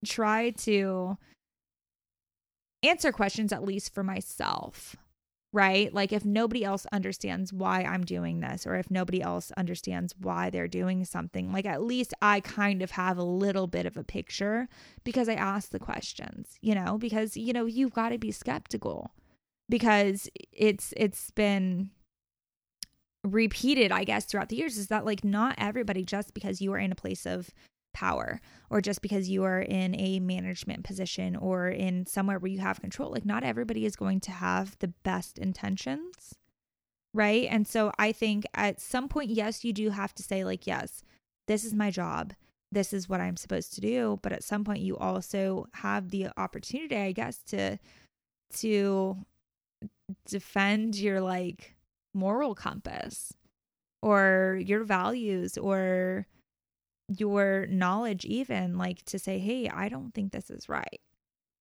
try to answer questions at least for myself. Right? Like if nobody else understands why I'm doing this or if nobody else understands why they're doing something, like at least I kind of have a little bit of a picture because I ask the questions, you know, because you know, you've got to be skeptical because it's it's been repeated i guess throughout the years is that like not everybody just because you are in a place of power or just because you are in a management position or in somewhere where you have control. Like, not everybody is going to have the best intentions. Right. And so I think at some point, yes, you do have to say, like, yes, this is my job. This is what I'm supposed to do. But at some point, you also have the opportunity, I guess, to, to defend your like moral compass or your values or your knowledge even like to say hey i don't think this is right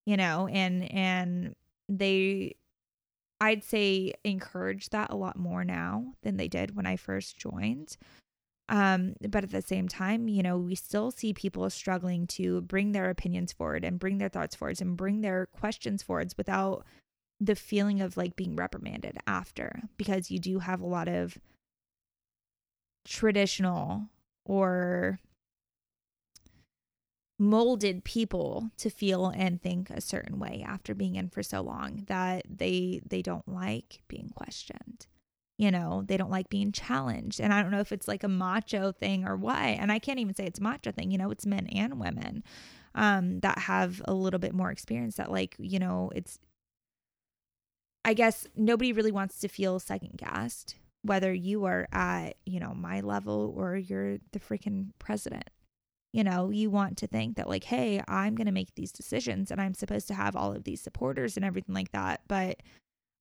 you know and and they i'd say encourage that a lot more now than they did when i first joined. Um but at the same time you know we still see people struggling to bring their opinions forward and bring their thoughts forwards and bring their questions forwards without the feeling of like being reprimanded after because you do have a lot of traditional or molded people to feel and think a certain way after being in for so long that they they don't like being questioned. You know they don't like being challenged. And i don't know if it's like a macho thing or what and i can't even say it's macho thing you know it's men and women um that have a little bit more experience that like you know it's i guess nobody really wants to feel second guessed whether you are at you know my level or you're the freaking president you know, you want to think that, like, hey, I'm going to make these decisions and I'm supposed to have all of these supporters and everything like that. But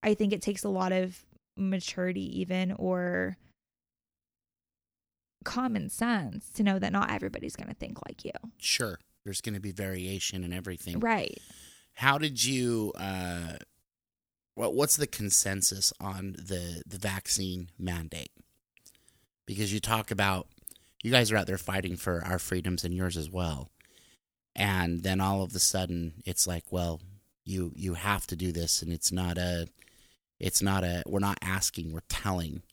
I think it takes a lot of maturity, even or common sense to know that not everybody's going to think like you. Sure. There's going to be variation and everything. Right. How did you, uh, what, what's the consensus on the, the vaccine mandate? Because you talk about you guys are out there fighting for our freedoms and yours as well. And then all of a sudden it's like, well, you you have to do this and it's not a it's not a we're not asking, we're telling.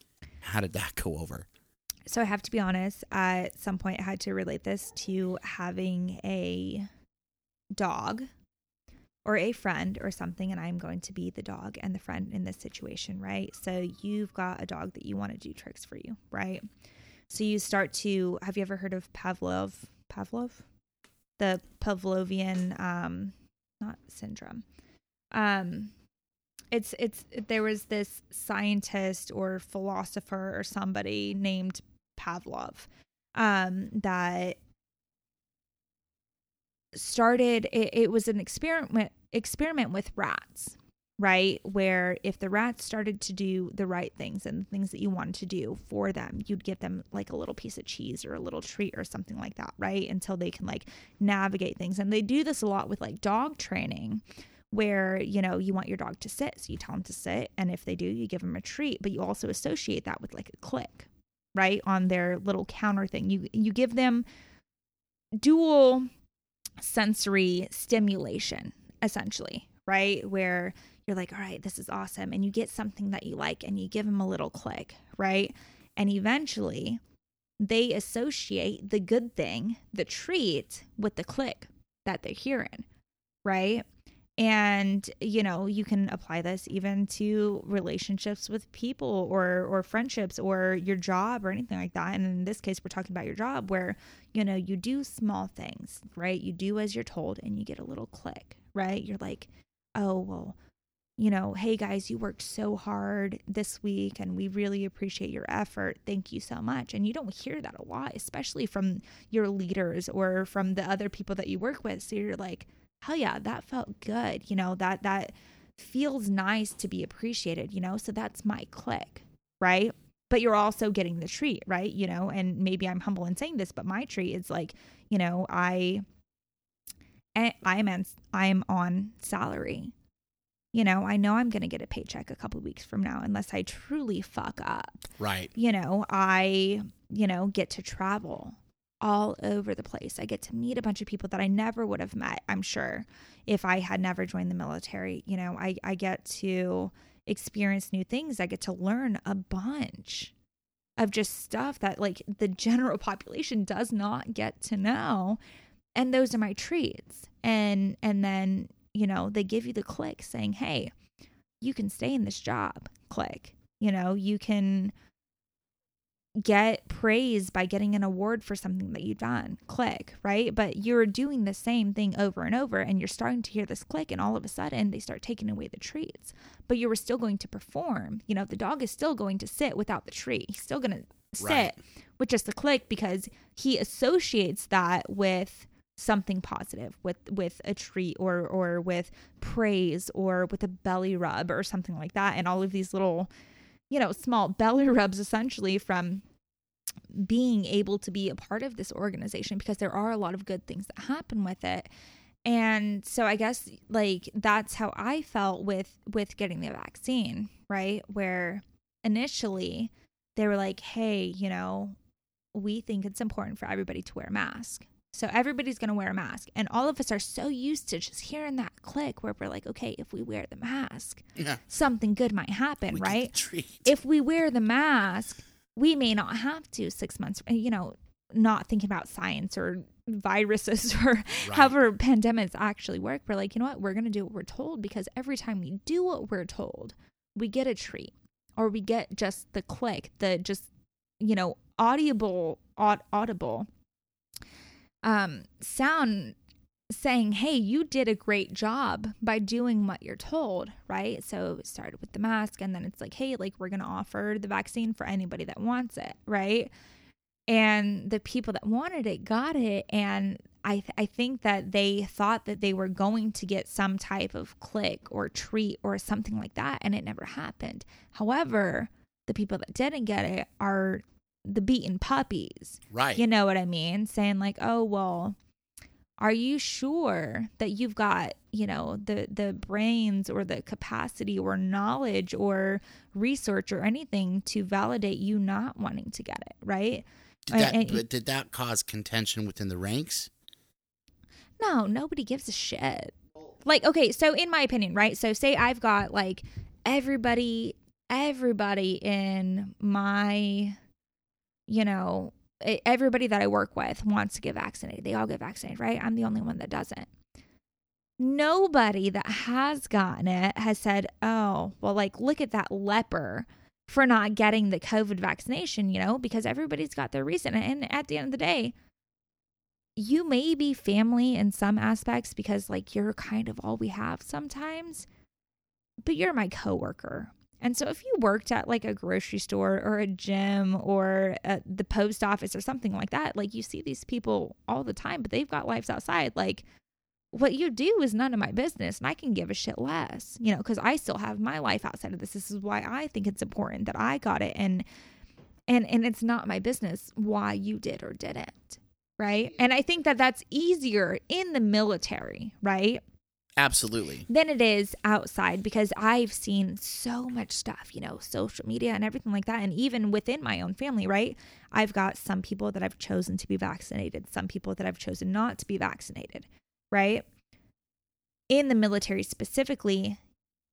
How did that go over? So I have to be honest, at some point I had to relate this to having a dog or a friend or something and I'm going to be the dog and the friend in this situation, right? So you've got a dog that you want to do tricks for you, right? So you start to have you ever heard of Pavlov? Pavlov? The Pavlovian um not syndrome. Um it's it's there was this scientist or philosopher or somebody named Pavlov um that started it, it was an experiment experiment with rats right? Where if the rats started to do the right things and the things that you wanted to do for them, you'd give them like a little piece of cheese or a little treat or something like that, right? Until they can like navigate things. And they do this a lot with like dog training where you know you want your dog to sit so you tell them to sit and if they do you give them a treat but you also associate that with like a click right on their little counter thing you you give them dual sensory stimulation essentially right where you're like, all right, this is awesome. And you get something that you like and you give them a little click, right? And eventually they associate the good thing, the treat, with the click that they're hearing, right? And you know, you can apply this even to relationships with people or or friendships or your job or anything like that. And in this case, we're talking about your job where, you know, you do small things, right? You do as you're told and you get a little click, right? You're like, "Oh, well, you know, hey guys, you worked so hard this week and we really appreciate your effort. Thank you so much. And you don't hear that a lot, especially from your leaders or from the other people that you work with. So you're like, hell yeah, that felt good. You know, that that feels nice to be appreciated, you know? So that's my click, right? But you're also getting the treat, right? You know, and maybe I'm humble in saying this, but my treat is like, you know, I eh, I'm on I'm on salary you know, I know I'm going to get a paycheck a couple weeks from now unless I truly fuck up. Right. You know, I, you know, get to travel all over the place. I get to meet a bunch of people that I never would have met, I'm sure, if I had never joined the military. You know, I, I get to experience new things. I get to learn a bunch of just stuff that like the general population does not get to know. And those are my treats. And and then you know, they give you the click saying, hey, you can stay in this job, click. You know, you can get praise by getting an award for something that you've done. Click, right? But you're doing the same thing over and over and you're starting to hear this click and all of a sudden they start taking away the treats. But you were still going to perform. You know, the dog is still going to sit without the treat. He's still going to sit Right. with just the click because he associates that with something positive with with a treat or or with praise or with a belly rub or something like that and all of these little you know small belly rubs essentially from being able to be a part of this organization because there are a lot of good things that happen with it. And so i guess like that's how i felt with with getting the vaccine right? Where initially they were like hey you know we think it's important for everybody to wear a mask so everybody's going to wear a mask and all of us are so used to just hearing that click where we're like okay if we wear the mask Yeah. something good might happen We right if we wear the mask, we may not have to six months, eh, you know, not thinking about science or viruses or however pandemics actually work. We're like, you know what? We're going to do what we're told because every time we do what we're told, we get a treat or we get just the click, the just, you know, audible, aud- audible um, sound saying, hey, you did a great job by doing what you're told, right? So it started with the mask, and then it's like, hey, like we're going to offer the vaccine for anybody that wants it, right? And the people that wanted it got it. And I, th- I think that they thought that they were going to get some type of click or treat or something like that, and it never happened. However, the people that didn't get it are the beaten puppies. Right. You know what I mean? Saying like, "Oh, well, are you sure that you've got, you know, the the brains or the capacity or knowledge or research or anything to validate you not wanting to get it, right?" Did that, And- and- but did that cause contention within the ranks? No, nobody gives a shit. Like, okay, so in my opinion, right? So say I've got like everybody everybody in my you know, everybody that I work with wants to get vaccinated. They all get vaccinated, right? I'm the only one that doesn't. Nobody that has gotten it has said, "Oh, well like look at that leper for not getting the COVID vaccination, you know, because everybody's got their reason. And at the end of the day, you may be family in some aspects because like you're kind of all we have sometimes, but you're my coworker. And so if you worked at like a grocery store or a gym or at the post office or something like that, like you see these people all the time, but they've got lives outside. Like what you do is none of my business and I can give a shit less, you know, because I still have my life outside of this. This is why I think it's important that I got it and and and it's not my business why you did or didn't right and i think that that's easier in the military right Absolutely. than it is outside because I've seen so much stuff, you know, social media and everything like that. And even within my own family, right? I've got some people that I've chosen to be vaccinated, some people that I've chosen not to be vaccinated, right? In the military specifically,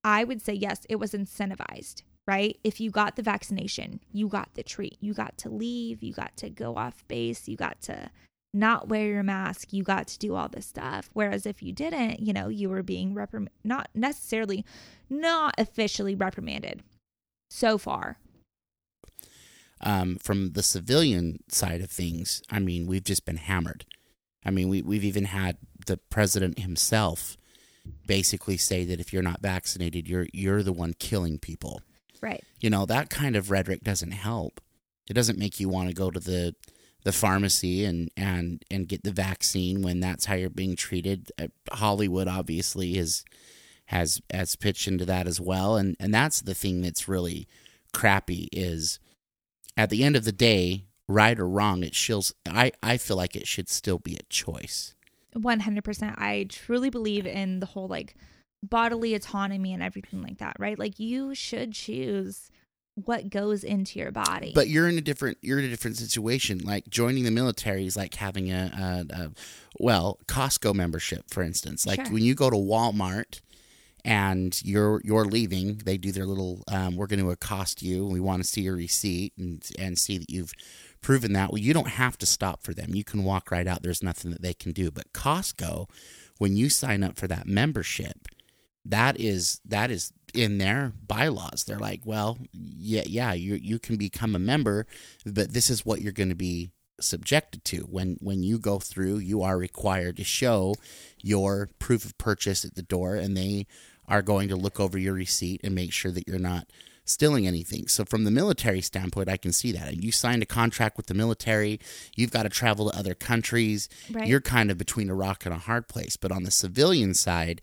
I would say yes, it was incentivized, right? If you got the vaccination, you got the treat. You got to leave, you got to go off base, you got to not wear your mask, you got to do all this stuff. Whereas if you didn't, you know, you were being reprimanded, not necessarily, not officially reprimanded so far. Um, from the civilian side of things, I mean, we've just been hammered. I mean, we, we've even had the president himself basically say that if you're not vaccinated, you're you're the one killing people. Right. You know, that kind of rhetoric doesn't help. It doesn't make you want to go to the the pharmacy and and and get the vaccine when that's how you're being treated. Uh, Hollywood obviously is has has pitched into that as well, and and that's the thing that's really crappy is at the end of the day, right or wrong, it shows. I I feel like it should still be a choice. 100%. I truly believe in the whole like bodily autonomy and everything like that, right? Like you should choose what goes into your body. But you're in a different you're in a different situation. Like joining the military is like having a, a, a well Costco membership, for instance. Like Sure. when you go to Walmart and you're you're leaving, they do their little. Um, we're going to accost you. We want to see your receipt and and see that you've proven that. Well, you don't have to stop for them. You can walk right out. There's nothing that they can do. But Costco, when you sign up for that membership, that is that is in their bylaws. They're like, well, yeah, yeah, you you can become a member, but this is what you're going to be subjected to when when you go through you are required to show your proof of purchase at the door and they are going to look over your receipt and make sure that you're not stealing anything. So from the military standpoint, I can see that. And you signed a contract with the military, you've got to travel to other countries. Right. You're kind of between a rock and a hard place. But on the civilian side,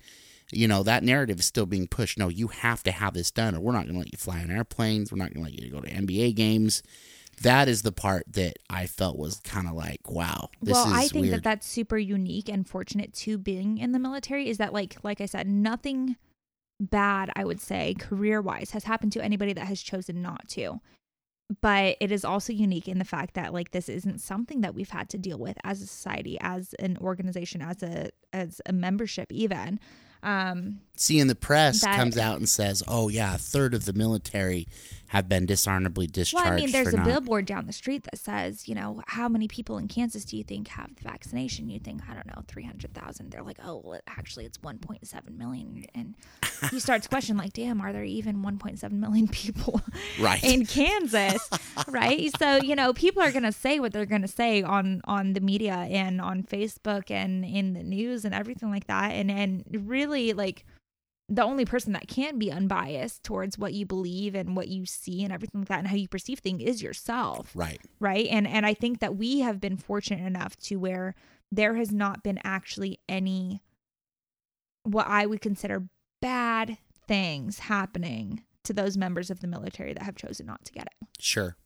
you know, that narrative is still being pushed. No, you have to have this done or we're not going to let you fly on airplanes. We're not going to let you go to NBA games. That is the part that I felt was kind of like, wow, this well, I think weird. that that's super unique and fortunate to being in the military is that like like I said, nothing bad, I would say, career wise has happened to anybody that has chosen not to. But it is also unique in the fact that like this isn't something that we've had to deal with as a society, as an organization, as a as a membership even. Um See, in the press that- comes out and says, "Oh yeah, a third of the military have been dishonorably discharged." Well, I mean, there's a not- billboard down the street that says, you know, how many people in Kansas do you think have the vaccination? You think, I don't know, 300,000. They're like, oh, well, actually, it's 1.7 million. And you start to question, like, damn, are there even 1.7 million people Right. in Kansas? right. So, you know, people are going to say what they're going to say on, on the media and on Facebook and in the news and everything like that. And, and really, like, the only person that can be unbiased towards what you believe and what you see and everything like that and how you perceive things is yourself right. right and and i think that we have been fortunate enough to where there has not been actually any what i would consider bad things happening to those members of the military that have chosen not to get it Sure.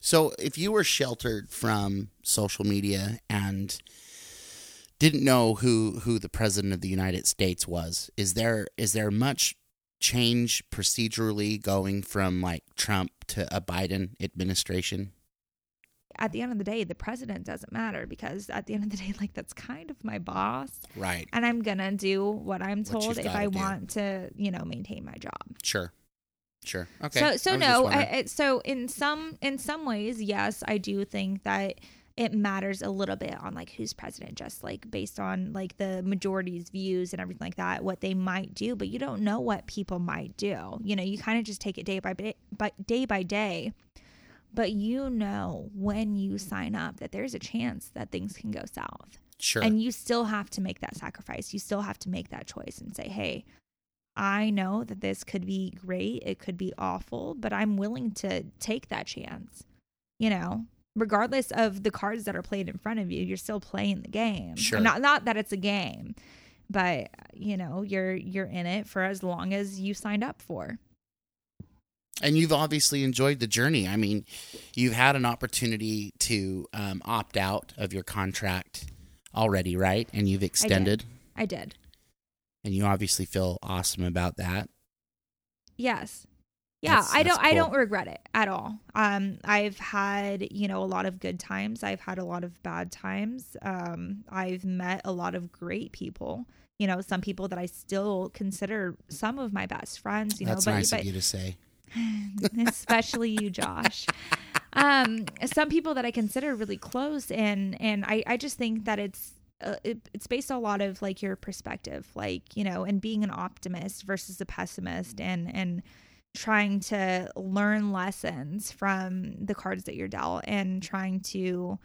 So, if you were sheltered from social media and didn't know who who the president of the United States was, is there is there much change procedurally going from like Trump to a Biden administration? at the end of the day the president doesn't matter because at the end of the day like that's kind of my boss Right. and i'm gonna do what i'm What told if i do. want to you know maintain my job Sure. Sure. Okay. So so just no, I- so in some in some ways, yes, I do think that it matters a little bit on like who's president, just like based on like the majority's views and everything like that, what they might do. But you don't know what people might do. You know, you kind of just take it day by day, but day by day. But you know when you sign up that there's a chance that things can go south. sure. And you still have to make that sacrifice. You still have to make that choice and say, hey, I know that this could be great. It could be awful, but I'm willing to take that chance. You know, regardless of the cards that are played in front of you, you're still playing the game. Sure. Not not that it's a game, but you know, you're you're in it for as long as you signed up for. and you've obviously enjoyed the journey. I mean, you've had an opportunity to um, opt out of your contract already, right? And you've extended, I did. and you obviously feel awesome about that. Yes. Yeah, That's- I don't that's I don't regret it at all. Um I've had, you know, a lot of good times. I've had a lot of bad times. Um I've met a lot of great people. You know, some people that I still consider some of my best friends, you That's know, but, nice but of you to say. especially you, Josh. Um, some people that I consider really close, and and I I just think that it's. Uh, it, it's based on a lot of like your perspective like you know and being an optimist versus a pessimist and and trying to learn lessons from the cards that you're dealt and trying to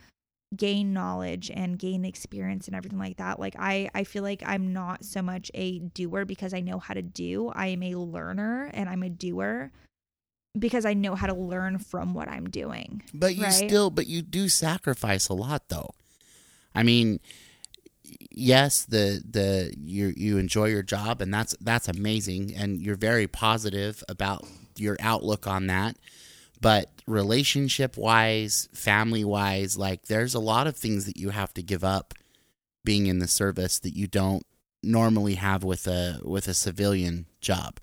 gain knowledge and gain experience and everything like that like i i feel like i'm not so much a doer because i know how to do i am a learner and i'm a doer because i know how to learn from what i'm doing But you Right. still, but you do sacrifice a lot, though. I mean, yes, the the you you enjoy your job, and that's that's amazing, and you're very positive about your outlook on that. But relationship wise, family wise, like there's a lot of things that you have to give up being in the service that you don't normally have with a with a civilian job.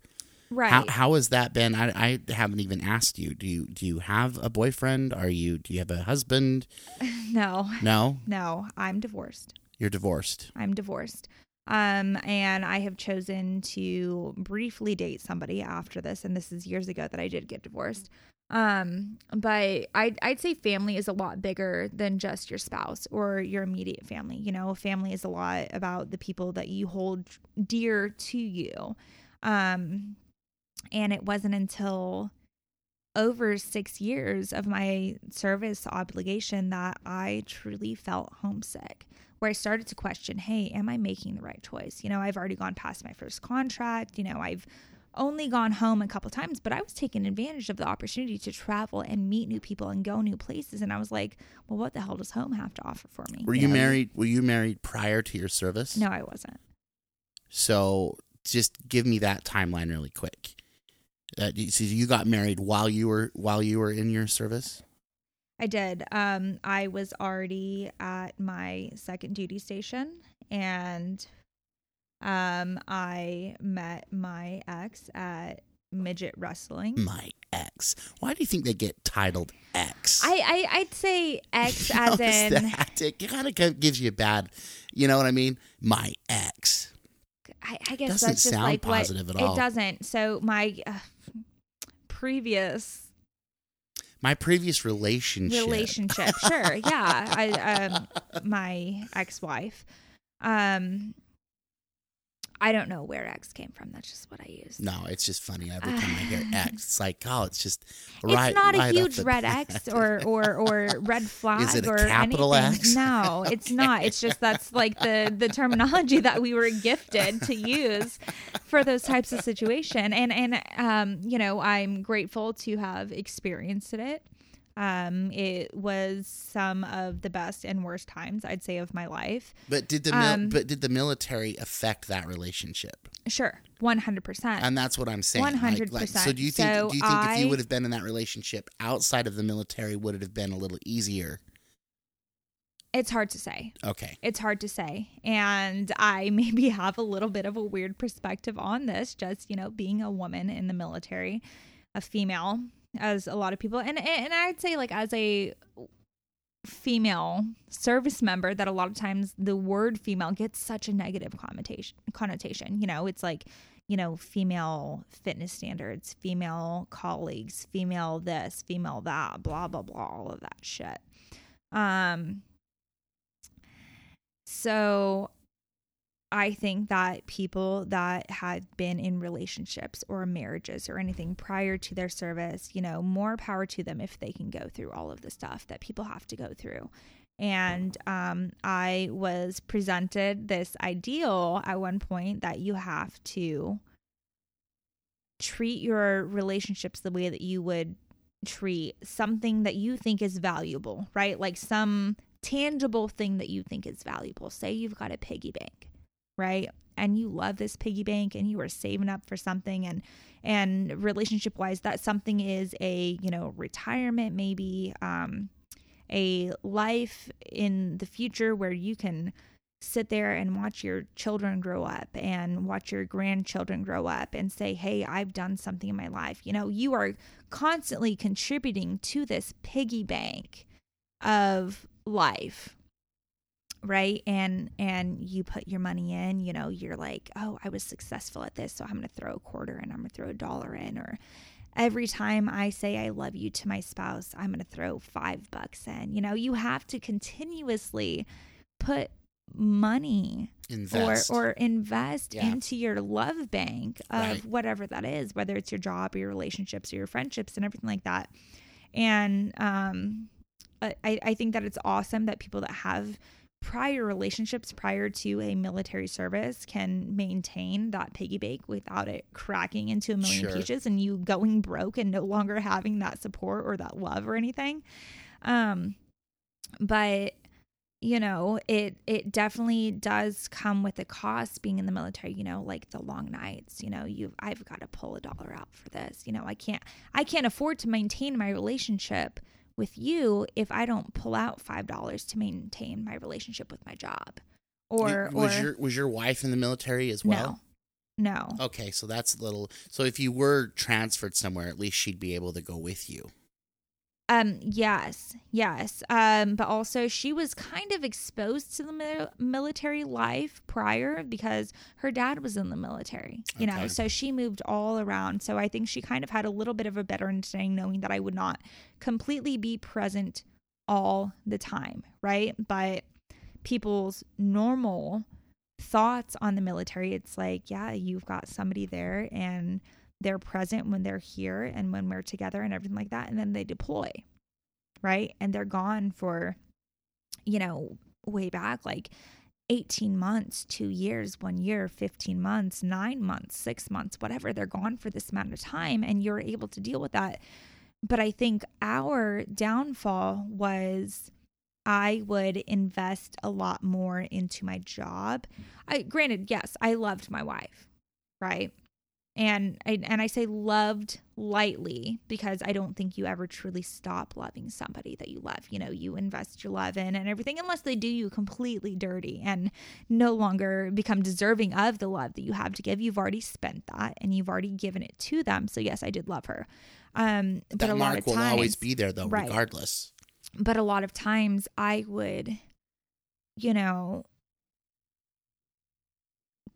right How how has that been? I, I haven't even asked you. Do you do you have a boyfriend? Are you do you have a husband? no No, no i'm divorced you're divorced. I'm divorced. Um, and I have chosen to briefly date somebody after this, and this is years ago that I did get divorced. Um, but I'd, I'd say family is a lot bigger than just your spouse or your immediate family. You know, family is a lot about the people that you hold dear to you. Um, And it wasn't until over six years of my service obligation that I truly felt homesick, where I started to question, hey, am I making the right choice? You know, I've already gone past my first contract. You know, I've only gone home a couple times, but I was taking advantage of the opportunity to travel and meet new people and go new places. And I was like, well, what the hell does home have to offer for me? Were you know? married? Were you married prior to your service? No, I wasn't. So just give me that timeline really quick. Uh, so you got married while you were while you were in your service. I did. Um, I was already at my second duty station, and um, I met my ex at midget wrestling. My ex. Why do you think they get titled ex? I, I I'd say ex as in that? it kind of gives you a bad. You know what I mean? My ex. I, I guess Doesn't that's just sound like positive what at all. it doesn't. So my uh, previous My previous relationship. relationship, sure, yeah, I um my ex-wife, um, I don't know where X came from. That's just what I use. No, it's just funny every time I hear ex. It's like, oh, it's just right. it's not a right huge red. X or or or red flag it a or capital anything. X? No, it's not. It's just that's like the the terminology that we were gifted to use for those types of situation. And and um, you know, I'm grateful to have experienced it. Um, it was some of the best and worst times I'd say of my life. But did the mil- Um, but did the military affect that relationship? Sure, one hundred percent. And that's what I'm saying. Like- like, 100%. so do you think So do you think if you would have been in that relationship outside of the military, would it have been a little easier? It's hard to say. Okay. it's hard to say and i maybe have a little bit of a weird perspective on this just you know being a woman in the military a female as a lot of people. And and i'd say like as a female service member that a lot of times the word female gets such a negative connotation connotation. You know it's like you know female fitness standards female colleagues female this female that blah blah blah all of that shit. Um so I think that people that had been in relationships or marriages or anything prior to their service, you know, more power to them if they can go through all of the stuff that people have to go through. And um, I was presented this ideal at one point that you have to treat your relationships the way that you would treat something that you think is valuable, right? Like some tangible thing that you think is valuable. Say you've got a piggy bank, right? And you love this piggy bank and you are saving up for something and and relationship wise that something is a, you know, retirement maybe um a life in the future where you can sit there and watch your children grow up and watch your grandchildren grow up and say, Hey, I've done something in my life. You know, you are constantly contributing to this piggy bank of life right and and you put your money in you know you're like oh i was successful at this so i'm going to throw a quarter in i'm going to throw a dollar in or every time i say i love you to my spouse i'm going to throw 5 bucks in you know you have to continuously put money Invest. or or invest Yeah. into your love bank of Right. whatever that is whether it's your job or your relationships or your friendships and everything like that and um I, I think that it's awesome that people that have prior relationships prior to a military service can maintain that piggy bank without it cracking into a million Sure. pieces and you going broke and no longer having that support or that love or anything um but you know it it definitely does come with a cost being in the military you know like the long nights you know you i've got to pull a dollar out for this you know i can't i can't afford to maintain my relationship with you if i don't pull out five dollars to maintain my relationship with my job or was or your was your wife in the military as well? no no Okay, so that's a little. So if you were transferred somewhere, at least she'd be able to go with you. Um, yes, yes. Um, but also she was kind of exposed to the mil- military life prior because her dad was in the military, you know, so she moved all around. So I think she kind of had a little bit of a better understanding knowing that I would not completely be present all the time, right? But people's normal thoughts on the military, it's like, yeah, you've got somebody there and they're present when they're here and when we're together and everything like that and then they deploy right and they're gone for you know way back like 18 months, two years, one year, 15 months, nine months, six months, whatever. They're gone for this amount of time and you're able to deal with that. But I think our downfall was I would invest a lot more into my job. I granted, yes, I loved my wife, right? And I, and I say loved lightly because I don't think you ever truly stop loving somebody that you love. You know, you invest your love in and everything unless they do you completely dirty and no longer become deserving of the love that you have to give. You've already spent that and you've already given it to them. So yes, I did love her. Um, but a mark lot of times, will always be there though, Right. regardless. but a lot of times I would, you know,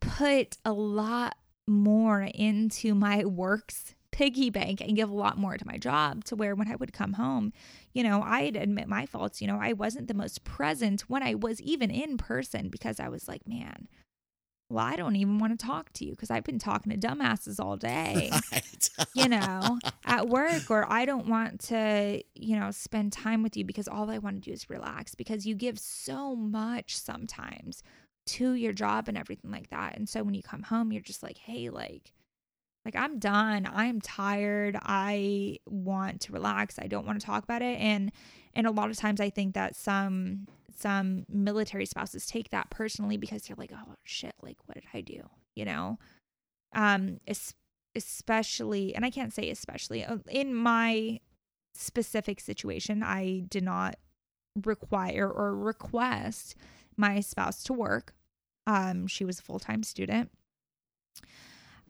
put a lot more into my works piggy bank and give a lot more to my job to where when I would come home, you know, I'd admit my faults. You know, I wasn't the most present when I was even in person because I was like, man, well, I don't even want to talk to you because I've been talking to dumbasses all day Right. you know, at work, or I don't want to, you know, spend time with you because all I want to do is relax because you give so much sometimes to your job and everything like that. And so when you come home, you're just like, hey, like, like I'm done. I'm tired. I want to relax. I don't want to talk about it. And and a lot of times I think that some some military spouses take that personally because they're like, oh shit, like what did I do? You know? Um es- especially and I can't say especially uh, in my specific situation, I did not require or request my spouse to work. Um she was a full-time student.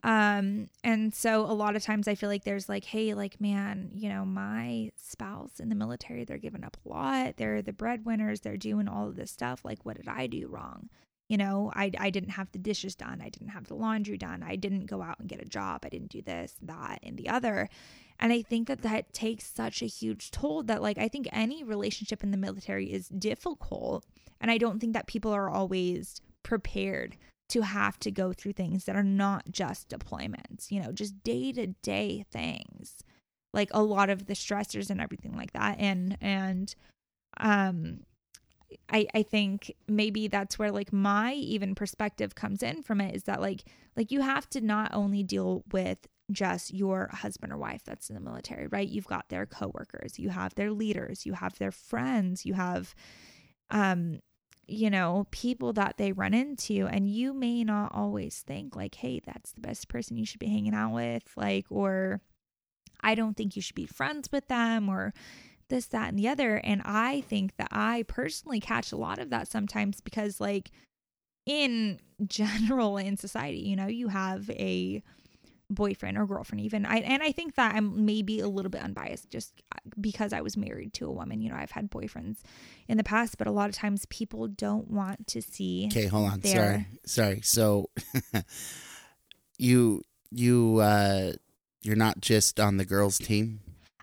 Um, and so a lot of times I feel like there's like, hey, like, man, you know, my spouse in the military, they're giving up a lot. They're the breadwinners. They're doing all of this stuff. Like, what did I do wrong? You know, I, I didn't have the dishes done. I didn't have the laundry done. I didn't go out and get a job. I didn't do this, that, and the other. And I think that that takes such a huge toll that, like, I think any relationship in the military is difficult. And I don't think that people are always prepared to have to go through things that are not just deployments, you know, just day to day things, like a lot of the stressors and everything like that. And, and, um, I, I think maybe that's where like my even perspective comes in from it is that like like you have to not only deal with just your husband or wife that's in the military right you've got their coworkers you have their leaders you have their friends you have um you know, people that they run into, and you may not always think, like, hey, that's the best person you should be hanging out with, like, or I don't think you should be friends with them, or this, that, and the other. And I think that I personally catch a lot of that sometimes because, like, in general in society, you know, you have a boyfriend or girlfriend even I and I think that I'm maybe a little bit unbiased just uh, because I was married to a woman you know I've had boyfriends in the past but a lot of times people don't want to see Okay, hold on. There. Sorry. Sorry. So you you uh you're not just on the girls team?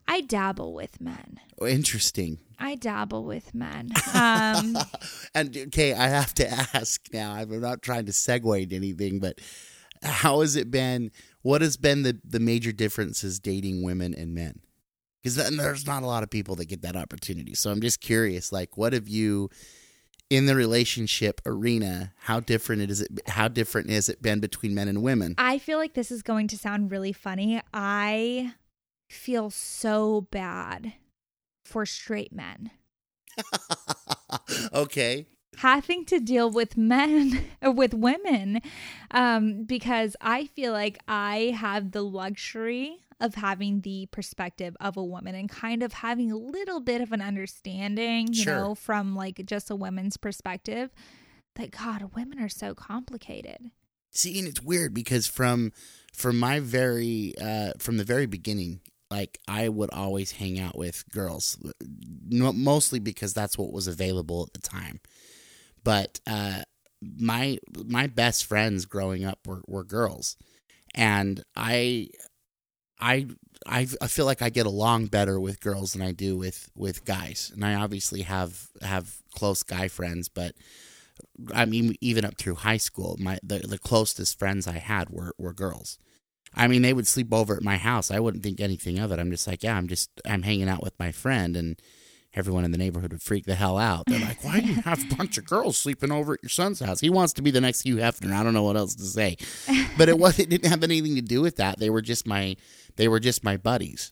I dabble with men Oh, interesting. I dabble with men um and okay, I have to ask now. I'm not trying to segue into anything, but how has it been? What has been the the major differences dating women and men? Because there's not a lot of people that get that opportunity. So I'm just curious, like, what have you in the relationship arena? How different it is it? How different has it been between men and women? I feel like this is going to sound really funny I feel so bad for straight men okay. Having to deal with men with women um, because I feel like I have the luxury of having the perspective of a woman and kind of having a little bit of an understanding, you Sure. know, from like just a woman's perspective that God, women are so complicated. See, and it's weird because from from my very uh from the very beginning, like I would always hang out with girls, mostly because that's what was available at the time. But uh my my best friends growing up were were girls, and I I I feel like I get along better with girls than I do with with guys, and I obviously have have close guy friends, but I mean even up through high school, my the, the closest friends I had were were girls, I mean, they would sleep over at my house. I wouldn't think anything of it. I'm just like, yeah, I'm just I'm hanging out with my friend, and everyone in the neighborhood would freak the hell out. They're like, why do you have a bunch of girls sleeping over at your son's house? He wants to be the next Hugh Hefner. I don't know what else to say, but it was it didn't have anything to do with that. They were just my they were just my buddies.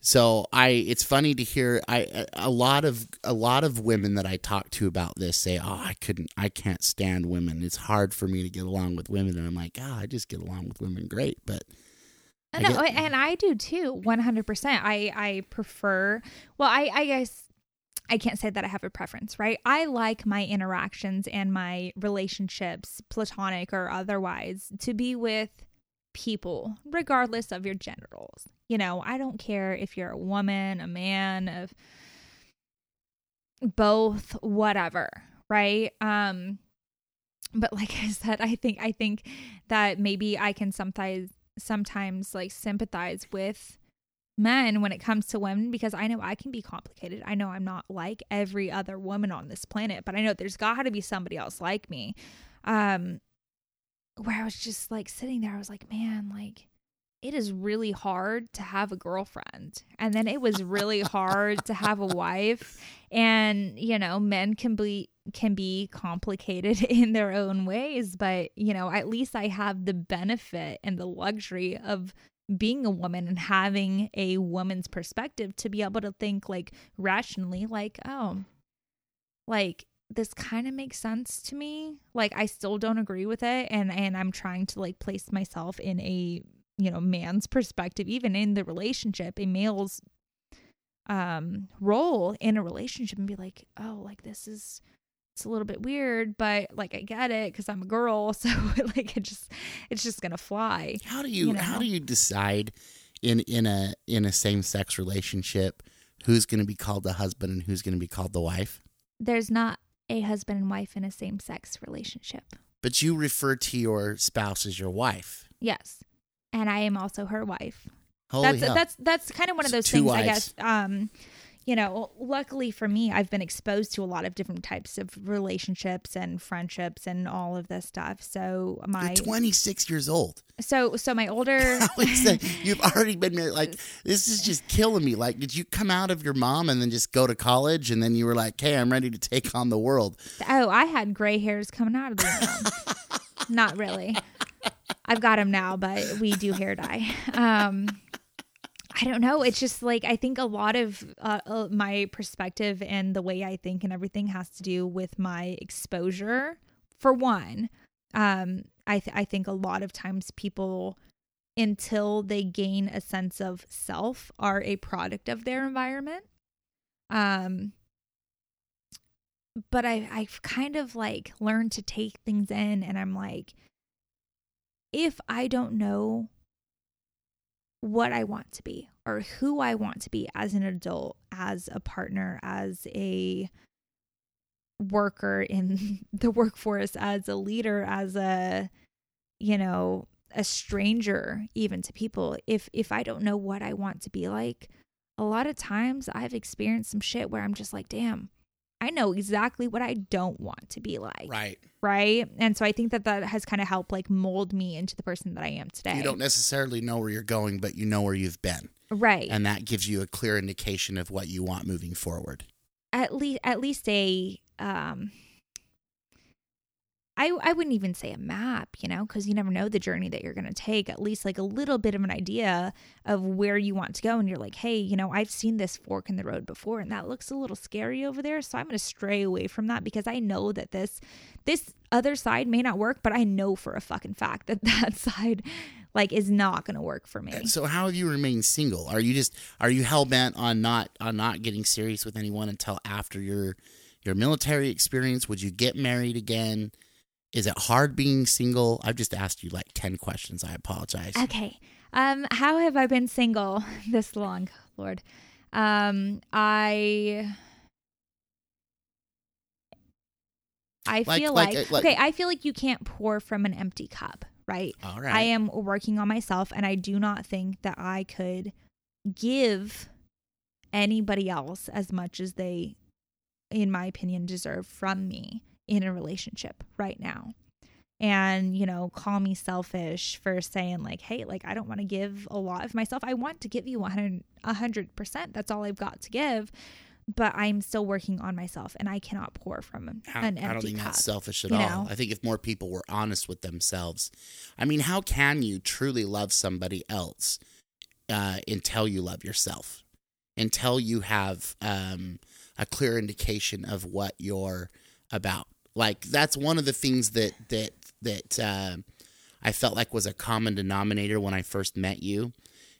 So I, it's funny to hear I a lot of a lot of women that I talk to about this say, "Oh, I couldn't, I can't stand women. It's hard for me to get along with women." And I'm like, "Ah, oh, I just get along with women great." But I get, and I do too, 100. percent I I prefer. Well, I I guess I can't say that I have a preference, right? I like my interactions and my relationships, platonic or otherwise, to be with people, regardless of your genitals. You know, I don't care if you're a woman, a man, of both, whatever, right? Um but like I said, I think I think that maybe I can sometimes sometimes like sympathize with men when it comes to women because I know I can be complicated. I know I'm not like every other woman on this planet, but I know there's got to be somebody else like me. Um where I was just like sitting there, I was like, man, like it is really hard to have a girlfriend. And then it was really hard to have a wife. And, you know, men can be can be complicated in their own ways, but you know, at least I have the benefit and the luxury of being a woman and having a woman's perspective to be able to think like rationally like, oh, like this kind of makes sense to me. Like I still don't agree with it and and I'm trying to like place myself in a, you know, man's perspective even in the relationship, a male's um role in a relationship and be like, "Oh, like this is it's a little bit weird, but like I get it cuz I'm a girl, so like it just it's just to fly." How do you, you know? how do you decide in in a in a same-sex relationship who's to be called the husband and who's to be called the wife? There's not a husband and wife in a same sex relationship. But you refer to your spouse as your wife. Yes. And I am also her wife. Holy that's hell. that's that's kind of one of those things wives. I guess um you know, luckily for me, I've been exposed to a lot of different types of relationships and friendships and all of this stuff. So my You're 26 years old. so so my older? You've already been married. Like this is just killing me. Like, did you come out of your mom and then just go to college and then you were like, "Hey, I'm ready to take on the world." oh, I had gray hairs coming out of the womb. Not really. I've got them now, but we do hair dye. Um, I don't know. It's just like I think a lot of uh, uh, my perspective and the way I think and everything has to do with my exposure. For one, um, I th- I think a lot of times people, until they gain a sense of self, are a product of their environment. Um, but I I've kind of like learned to take things in, and I'm like, if I don't know what I want to be or who I want to be as an adult, as a partner, as a worker in the workforce, as a leader, as a, you know, a stranger even to people. If if I don't know what I want to be like, a lot of times I've experienced some shit where I'm just like, damn, I know exactly what I don't want to be like. Right. Right. And so I think that that has kind of helped like mold me into the person that I am today. You don't necessarily know where you're going, but you know where you've been. right. And that gives you a clear indication of what you want moving forward. at least at least a um I, I wouldn't even say a map, you know, because you never know the journey that you're going to take. At least like a little bit of an idea of where you want to go. And you're like, hey, you know, I've seen this fork in the road before and that looks a little scary over there. So I'm going to stray away from that because I know that this, this other side may not work, but I know for a fucking fact that that side like is not going to work for me. So how have you remained single? Are you just are you hell bent on not on not getting serious with anyone until after your your military experience? Would you get married again? Is it hard being single? I've just asked you like 10 questions. I apologize. Okay. Um, how have I been single this long, Lord? Um, I I Like- feel like- like, like- okay, I feel like you can't pour from an empty cup, right? All right. I am working on myself and I do not think that I could give anybody else as much as they in my opinion deserve from me in a relationship right now. and you know call me selfish for saying like hey like i don't want to give a lot of myself i want to give you 100 100% that's all i've got to give but i'm still working on myself and i cannot pour from an I, empty I don't think cup that's selfish at all. know? I think if more people were honest with themselves, I mean, how can you truly love somebody else uh, until you love yourself? Until you have um, a clear indication of what you're about. Like that's one of the things that that that uh, I felt like was a common denominator when I first met you.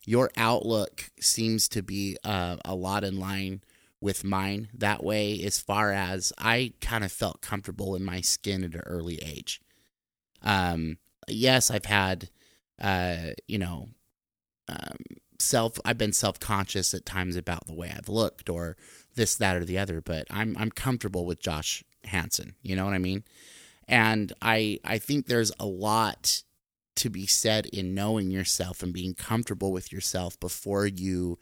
Your outlook seems to be uh, a lot in line with mine that way as far as I kind of felt comfortable in my skin at an early age. Um, yes, I've had, uh, you know, um, self. I've been self conscious at times about the way I've looked or this, that, or the other. But I'm I'm comfortable with Josh Hansen. You know what I mean? And I I think there's a lot to be said in knowing yourself and being comfortable with yourself before you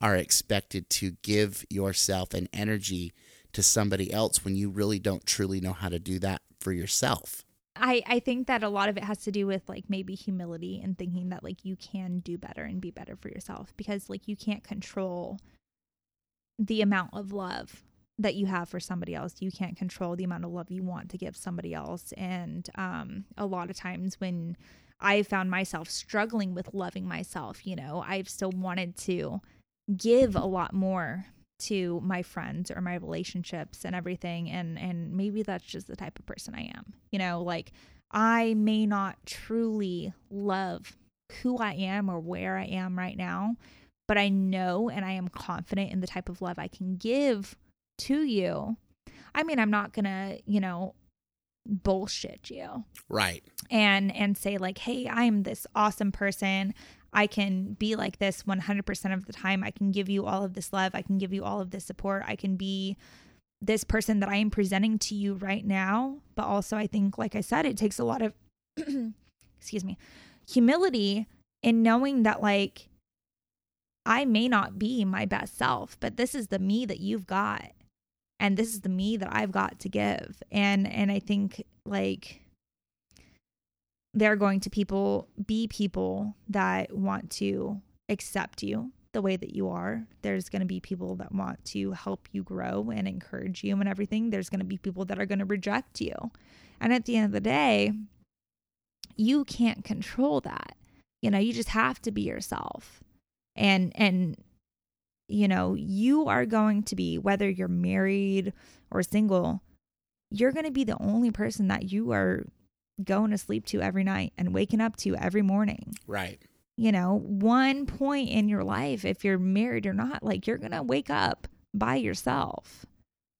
are expected to give yourself an energy to somebody else when you really don't truly know how to do that for yourself. I, I think that a lot of it has to do with like maybe humility and thinking that like you can do better and be better for yourself because like you can't control the amount of love that you have for somebody else. You can't control the amount of love you want to give somebody else. And um, a lot of times when I found myself struggling with loving myself, you know, I've still wanted to give a lot more to my friends or my relationships and everything and and maybe that's just the type of person I am. You know, like I may not truly love who I am or where I am right now, but I know and I am confident in the type of love I can give to you. I mean, I'm not going to, you know, bullshit you. Right. and and say like hey i'm this awesome person. I can be like this 100% of the time. I can give you all of this love. I can give you all of this support. I can be this person that i am presenting to you right now. But also i think like i said it takes a lot of excuse me humility in knowing that like i may not be my best self but this is the me that you've got and this is the me that I've got to give. And and I think like there are going to people be people that want to accept you the way that you are. There's going to be people that want to help you grow and encourage you and everything. There's going to be people that are going to reject you. And at the end of the day, you can't control that. You know, you just have to be yourself. And and you know, you are going to be, whether you're married or single, you're going to be the only person that you are going to sleep to every night and waking up to every morning. Right. You know, one point in your life, if you're married or not, like you're going to wake up by yourself.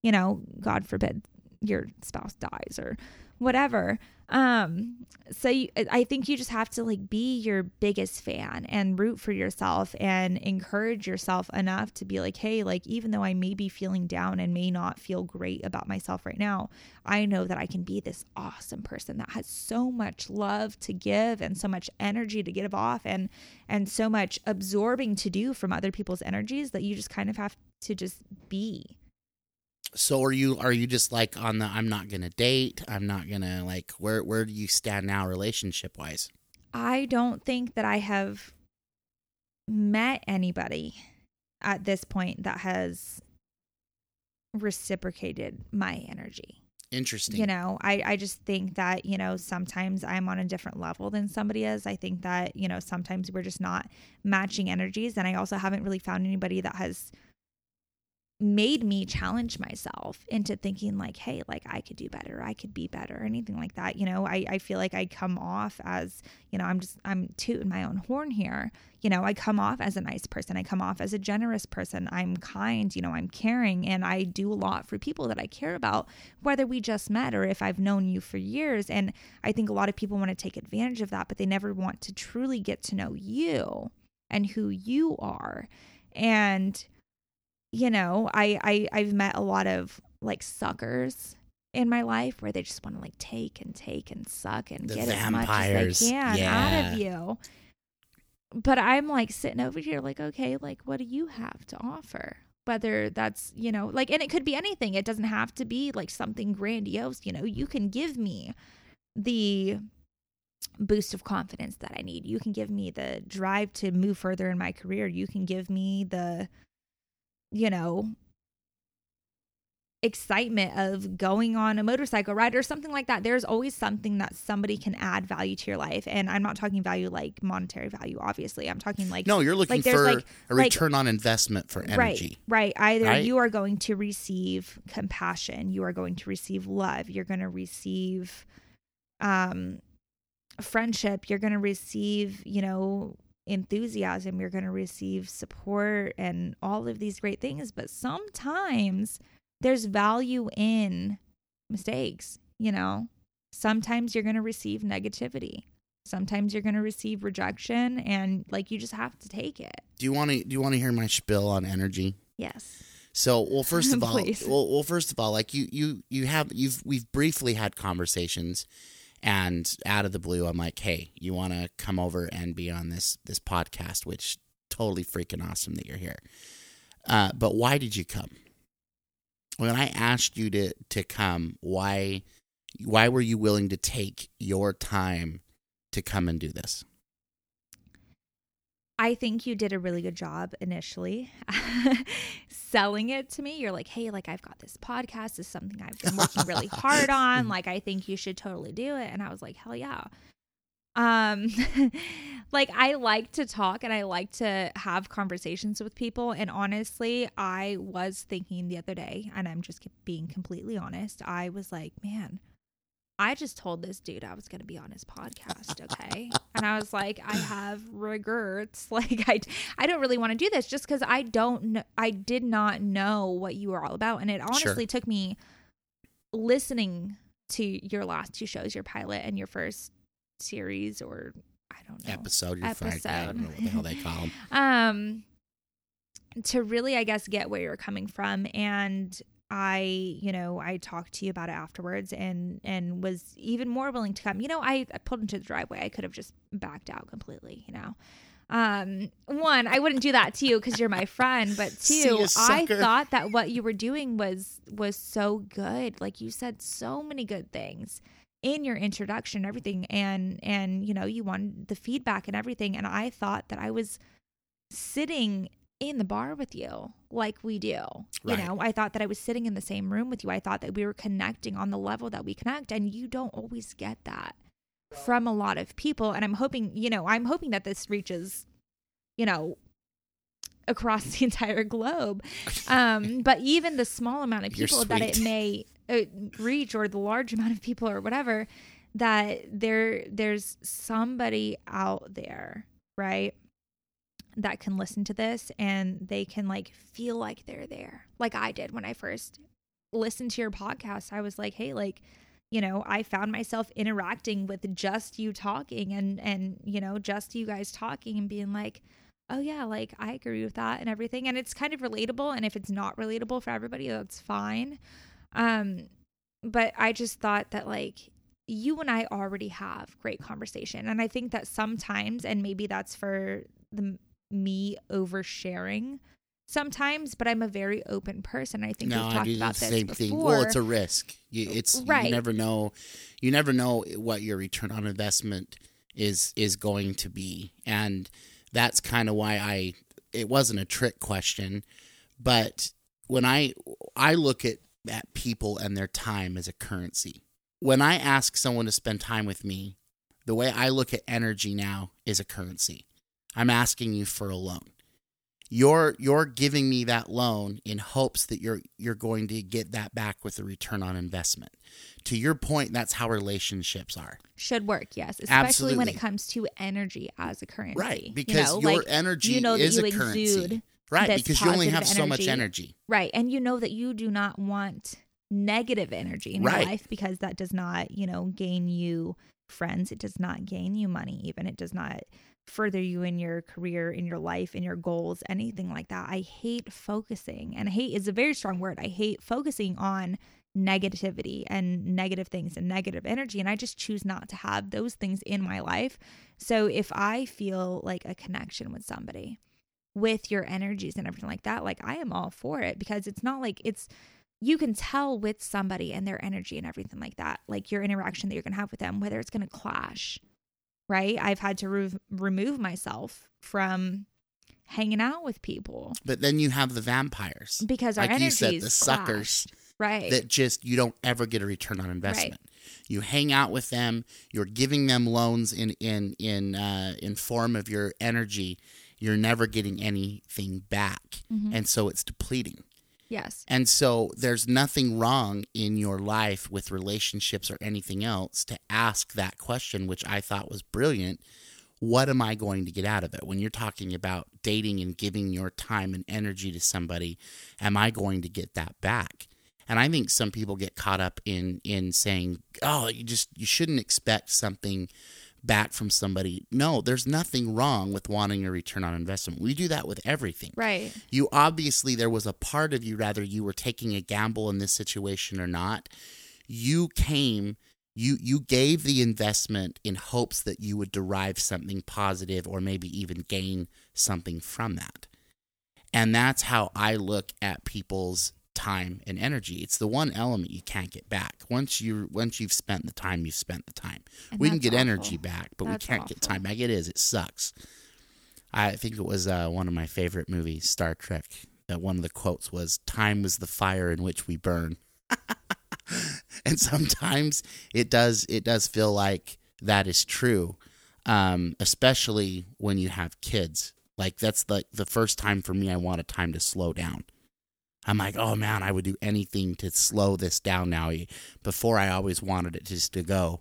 You know, God forbid your spouse dies or whatever. Um, so you, I think you just have to like be your biggest fan and root for yourself and encourage yourself enough to be like, hey, like even though I may be feeling down and may not feel great about myself right now, I know that I can be this awesome person that has so much love to give and so much energy to give off and and so much absorbing to do from other people's energies that you just kind of have to just be. So are you are you just like on the I'm not gonna date, I'm not gonna like where where do you stand now relationship wise? I don't think that I have met anybody at this point that has reciprocated my energy. Interesting. You know, I, I just think that, you know, sometimes I'm on a different level than somebody is. I think that, you know, sometimes we're just not matching energies. And I also haven't really found anybody that has made me challenge myself into thinking like hey like i could do better. I could be better anything like that you know? I, I feel like i come off as you know i'm just i'm tooting my own horn here. You know i come off as a nice person. I come off as a generous person. I'm kind you know i'm caring and i do a lot for people that i care about whether we just met or if i've known you for years. And i think a lot of people want to take advantage of that but they never want to truly get to know you and who you are. And you know, I, I I've met a lot of like suckers in my life where they just want to like take and take and suck and The get as much as they can out of you. But I'm like sitting over here like, okay, like what do you have to offer? Whether that's, you know, like and it could be anything. It doesn't have to be like something grandiose, you know. You can give me the boost of confidence that I need. You can give me the drive to move further in my career. You can give me the, you know, excitement of going on a motorcycle ride or something like that. There's always something that somebody can add value to your life. And I'm not talking value like monetary value, obviously. I'm talking like No, you're looking like for like- a like- return on investment for energy. Right, right. Either Right? you are going to receive compassion, you are going to receive love, you're going to receive um friendship, you're going to receive, you know, enthusiasm, you're going to receive support and all of these great things, but sometimes there's value in mistakes, you know. Sometimes you're going to receive negativity. Sometimes you're going to receive rejection and like you just have to take it. Do you want to do you want to hear my spill on energy? Yes. So, well, first of all, well, well, first of all, like you, you, you have, you've, we've briefly had conversations, and out of the blue, I'm like, hey, you want to come over and be on this this podcast? Which totally freaking awesome that you're here. Uh, but why did you come? When I asked you to to come, why, why were you willing to take your time to come and do this? I think you did a really good job initially selling it to me. You're like, hey, like I've got this podcast. This is something I've been working really hard on. Like I think you should totally do it. And I was like, hell yeah. Um like I like to talk and I like to have conversations with people. And honestly, I was thinking the other day, and I'm just being completely honest. I was like, man, I just told this dude I was going to be on his podcast, okay? and I was like, I have regrets. Like I I don't really want to do this just cuz I don't kn- I did not know what you were all about and it honestly took me listening to your last two shows, your pilot and your first series or I don't know. Episode, you're fine. I don't Episode. know what the hell they call them. um to really i guess get where you're coming from and i you know i talked to you about it afterwards and and was even more willing to come. You know i, I pulled into the driveway. I could have just backed out completely you know. Um one i wouldn't do that to you because you're my friend but two i thought that what you were doing was was so good. Like you said so many good things in your introduction and everything and and you know you wanted the feedback and everything. And i thought that i was sitting in the bar with you like we do. Right. you know i thought that i was sitting in the same room with you. I thought that we were connecting on the level that we connect and you don't always get that from a lot of people and i'm hoping you know i'm hoping that this reaches you know across the entire globe. Um but even the small amount of people that it may uh, reach or the large amount of people or whatever that there there's somebody out there right that can listen to this and they can like feel like they're there. Like i did when i first listened to your podcast. I was like hey like you know i found myself interacting with just you talking and and you know just you guys talking and being like oh yeah like i agree with that and everything and it's kind of relatable and if it's not relatable for everybody that's fine. Um but i just thought that like you and i already have great conversation and i think that sometimes and maybe that's for the me oversharing sometimes but i'm a very open person i think no, we've talked about this same before thing. Well, it's a risk. You, it's Right. you never know. You never know what your return on investment is is going to be, and that's kind of why I. It wasn't a trick question, but when I I look at at people and their time as a currency. When I ask someone to spend time with me, the way I look at energy now is a currency. I'm asking you for a loan you're you're giving me that loan in hopes that you're you're going to get that back with a return on investment. To your point, that's how relationships are. should work yes especially when it comes to energy as a currency Right. you Because know, your like, energy you know is you a currency. Right, because you only have positive so much energy. energy. Right. And you know that you do not want negative energy in Right. your life because that does not, you know, gain you friends. It does not gain you money, even. It does not further you in your career, in your life, in your goals, anything like that. I hate focusing, and hate is a very strong word. I hate focusing on negativity and negative things and negative energy. And I just choose not to have those things in my life. So if I feel like a connection with somebody, with your energies and everything like that, like I am all for it because it's not like it's you can tell with somebody and their energy and everything like that, like your interaction that you're going to have with them, whether it's going to clash, right? I've had to re- remove myself from hanging out with people But then you have the vampires. because our like you said, the suckers clash, right? that just you don't ever get a return on investment. You hang out with them, you're giving them loans in in in uh, in form of your energy. You're never getting anything back, Mhm. and so it's depleting. Yes, And so there's nothing wrong in your life with relationships or anything else to ask that question, which I thought was brilliant. What am I going to get out of it? When you're talking about dating and giving your time and energy to somebody, am I going to get that back? And I think some people get caught up in in saying, "Oh, you just you shouldn't expect something back from somebody." No, there's nothing wrong with wanting a return on investment. We do that with everything right, you obviously there was a part of you rather you were taking a gamble in this situation or not you came you you gave the investment in hopes that you would derive something positive or maybe even gain something from that and that's how i look at people's time and energy it's the one element you can't get back once you once you've spent the time you've spent the time And we can get awful. energy back but That's we can't get time back it is it sucks I think it was uh, one of my favorite movies, Star Trek. That one of the quotes was, "Time is the fire in which we burn," and sometimes it does it does feel like that is true, um, especially when you have kids. Like that's like the first time for me, I want a time to slow down. I'm like, oh man, I would do anything to slow this down now. Eh, before, I always wanted it just to go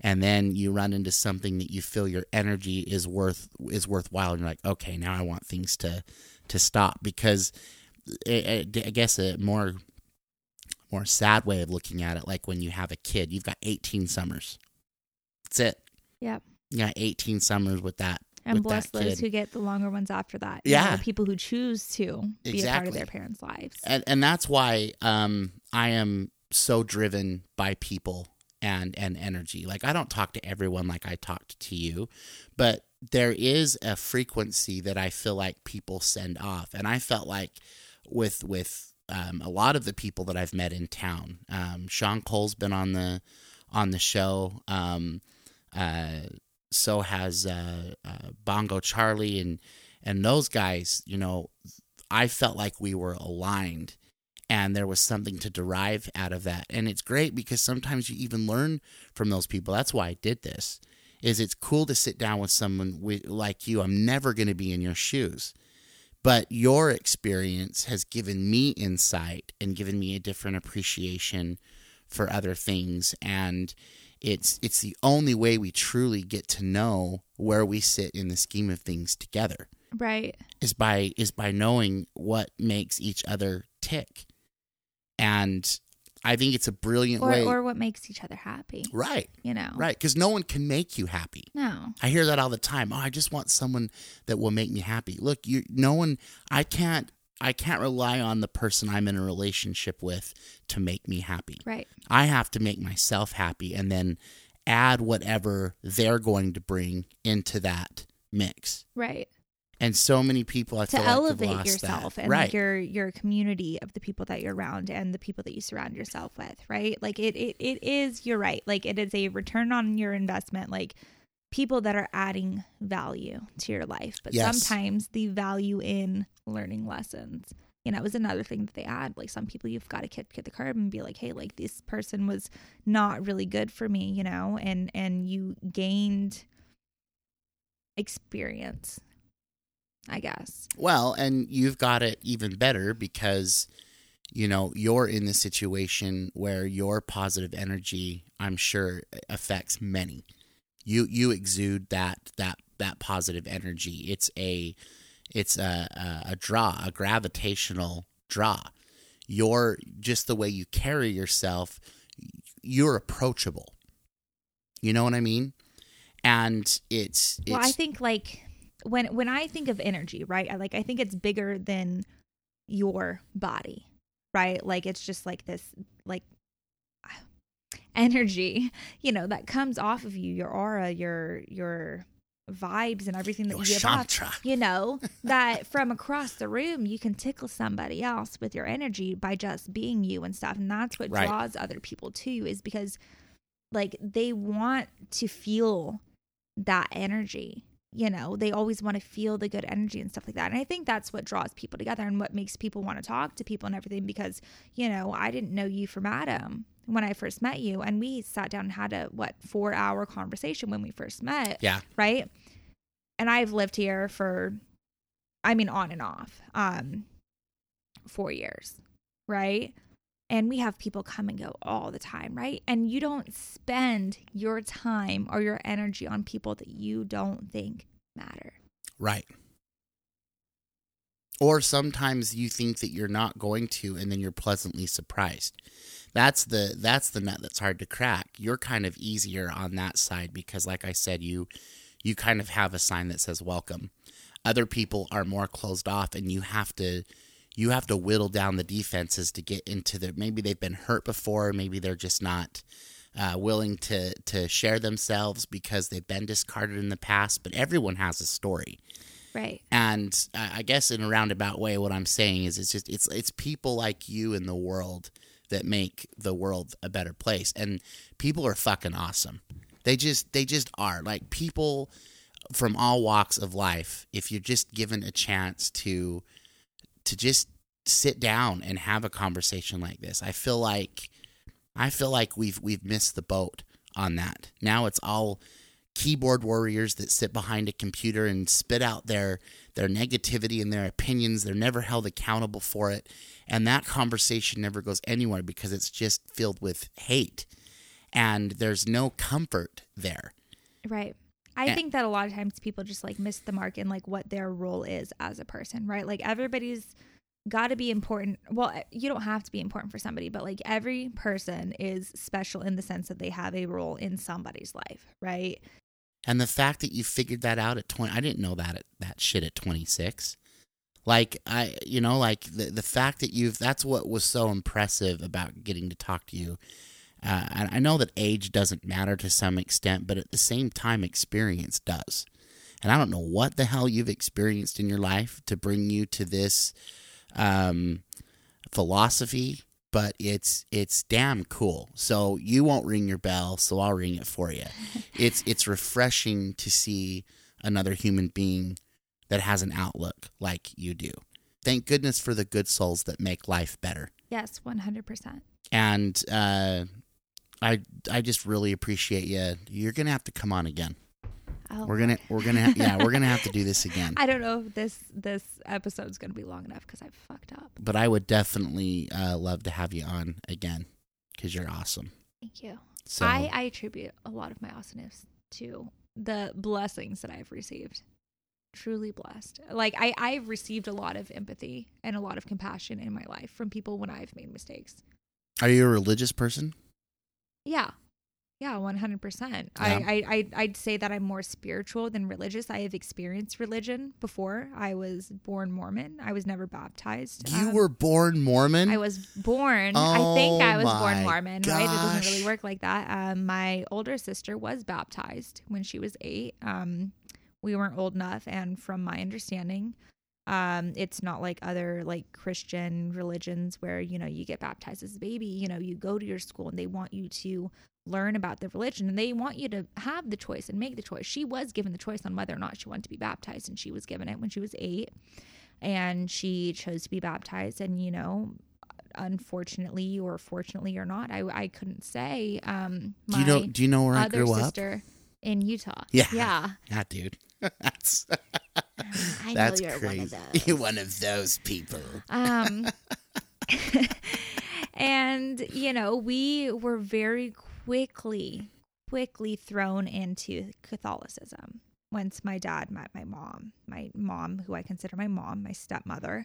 and then you run into something that you feel your energy is worth is worthwhile and you're like okay now i want things to to stop because eh, eh, i, I I guess a more more sad way of looking at it like when you have a kid you've got 18 summers that's it Yep. you got 18 summers with that And bless those kid. who get the longer ones after that. You know, Yeah. people who choose to be a part of their parents' lives. and and that's why um I am so driven by people and and energy. Like I don't talk to everyone like I talked to you, but there is a frequency that I feel like people send off, and I felt like with with um, a lot of the people that I've met in town. Um, Sean Cole's been on the on the show. Um, uh, so has uh, uh, Bongo Charlie and and those guys. You know, I felt like we were aligned and there was something to derive out of that. And it's great because sometimes you even learn from those people. That's why I did this. Is it's cool to sit down with someone wi- like you. I'm never going to be in your shoes. But your experience has given me insight and given me a different appreciation for other things and it's it's the only way we truly get to know where we sit in the scheme of things together Right. is by is by knowing what makes each other tick. And I think it's a brilliant Or way. or what makes each other happy. right, You know. right. Because no one can make you happy. No. I hear that all the time. Oh, I just want someone that will make me happy. Look, you no one I can't I can't rely on the person I'm in a relationship with to make me happy. Right. I have to make myself happy and then add whatever they're going to bring into that mix. Right. And so many people I to feel elevate yourself that. and right. like your your community of the people that you're around and the people that you surround yourself with right like it, it it is you're right like it is a return on your investment like people that are adding value to your life but Yes. sometimes the value in learning lessons you know it was another thing that they add like some people you've got to kick, kick the curb and be like hey like this person was not really good for me you know and and you gained experience i guess Well, and you've got it even better because you know you're in the situation where your positive energy, I'm sure, affects many. You you exude that that that positive energy. It's a it's a a, a draw, a gravitational draw. You're just the way you carry yourself. You're approachable. You know what I mean? And it's it's well i think like when when i think of energy right I, like i think it's bigger than your body right like it's just like this energy you know that comes off of you your aura your your vibes and everything that Your you give off, you know, that from across the room you can tickle somebody else with your energy by just being you and stuff. And that's what Right. draws other people to you is because like they want to feel that energy. You know, they always want to feel the good energy and stuff like that. And I think that's what draws people together and what makes people want to talk to people and everything because, you know, I didn't know you from Adam when I first met you. And we sat down and had a, what, four hour conversation when we first met Yeah. right? And I've lived here for, I mean, on and off, um, four years, right? And we have people come and go all the time, right? And you don't spend your time or your energy on people that you don't think matter. Right. Or sometimes you think that you're not going to and then you're pleasantly surprised. That's the that's the nut that's hard to crack. You're kind of easier on that side because like I said you you kind of have a sign that says welcome. Other people are more closed off and you have to you have to whittle down the defenses to get into the maybe they've been hurt before, maybe they're just not uh, willing to to share themselves because they've been discarded in the past. But everyone has a story, Right. and I I guess in a roundabout way, what I'm saying is it's just it's it's people like you in the world that make the world a better place, and people are fucking awesome. They just they just are like people from all walks of life. If you're just given a chance to to just sit down and have a conversation like this, I feel like I feel like we've we've missed the boat on that. Now it's all keyboard warriors that sit behind a computer and spit out their their negativity and their opinions. They're never held accountable for it, and that conversation never goes anywhere because it's just filled with hate, and there's no comfort there. Right. I And- think that a lot of times people just like miss the mark in like what their role is as a person, right? Like everybody's got to be important. Well, eh, you don't have to be important for somebody, but like every person is special in the sense that they have a role in somebody's life, right? And the fact that you figured that out at 20, I didn't know that at, that shit at 26. Like I, you know, like the the fact that you've that's what was so impressive about getting to talk to you. Uh, and I know that age doesn't matter to some extent, but at the same time, experience does. And I don't know what the hell you've experienced in your life to bring you to this um, philosophy, but it's it's damn cool. So you won't ring your bell, so I'll ring it for you. it's it's refreshing to see another human being that has an outlook like you do. Thank goodness for the good souls that make life better. Yes, 100%. And uh, I I just really appreciate you. You're gonna have to come on again. Oh, We're gonna we're gonna yeah we're gonna have to do this again. I don't know if this this episode's going to be long enough cuz I fucked up. But I would definitely uh, love to have you on again because you're awesome. Thank you. So I, I attribute a lot of my awesomeness to the blessings that I've received. Truly blessed. Like I, I've received a lot of empathy and a lot of compassion in my life from people when I've made mistakes. are you a religious person? Yeah. Yeah, one hundred percent. Yeah. I, I, I'd say that I'm more spiritual than religious. I have experienced religion before. I was born Mormon. I was never baptized. You Um, were born Mormon. I was born. I think I Oh was born my Mormon, right? It doesn't really work like that. Um, my older sister was baptized when she was eight. Um, we weren't old enough, and from my understanding, um, it's not like other like Christian religions where you know you get baptized as a baby. You know, you go to your school and they want you to learn about the religion and they want you to have the choice and make the choice. She was given the choice on whether or not she wanted to be baptized, and she was given it when she was eight and she chose to be baptized and you know unfortunately or fortunately or not i, I couldn't say um do you know? Do you know where I grew up? In utah Yeah. yeah Yeah, dude. That's i that's know you're crazy. one of those You're one of those people. um and you know we were very quickly quickly thrown into catholicism once my dad met my mom my mom who i consider my mom my stepmother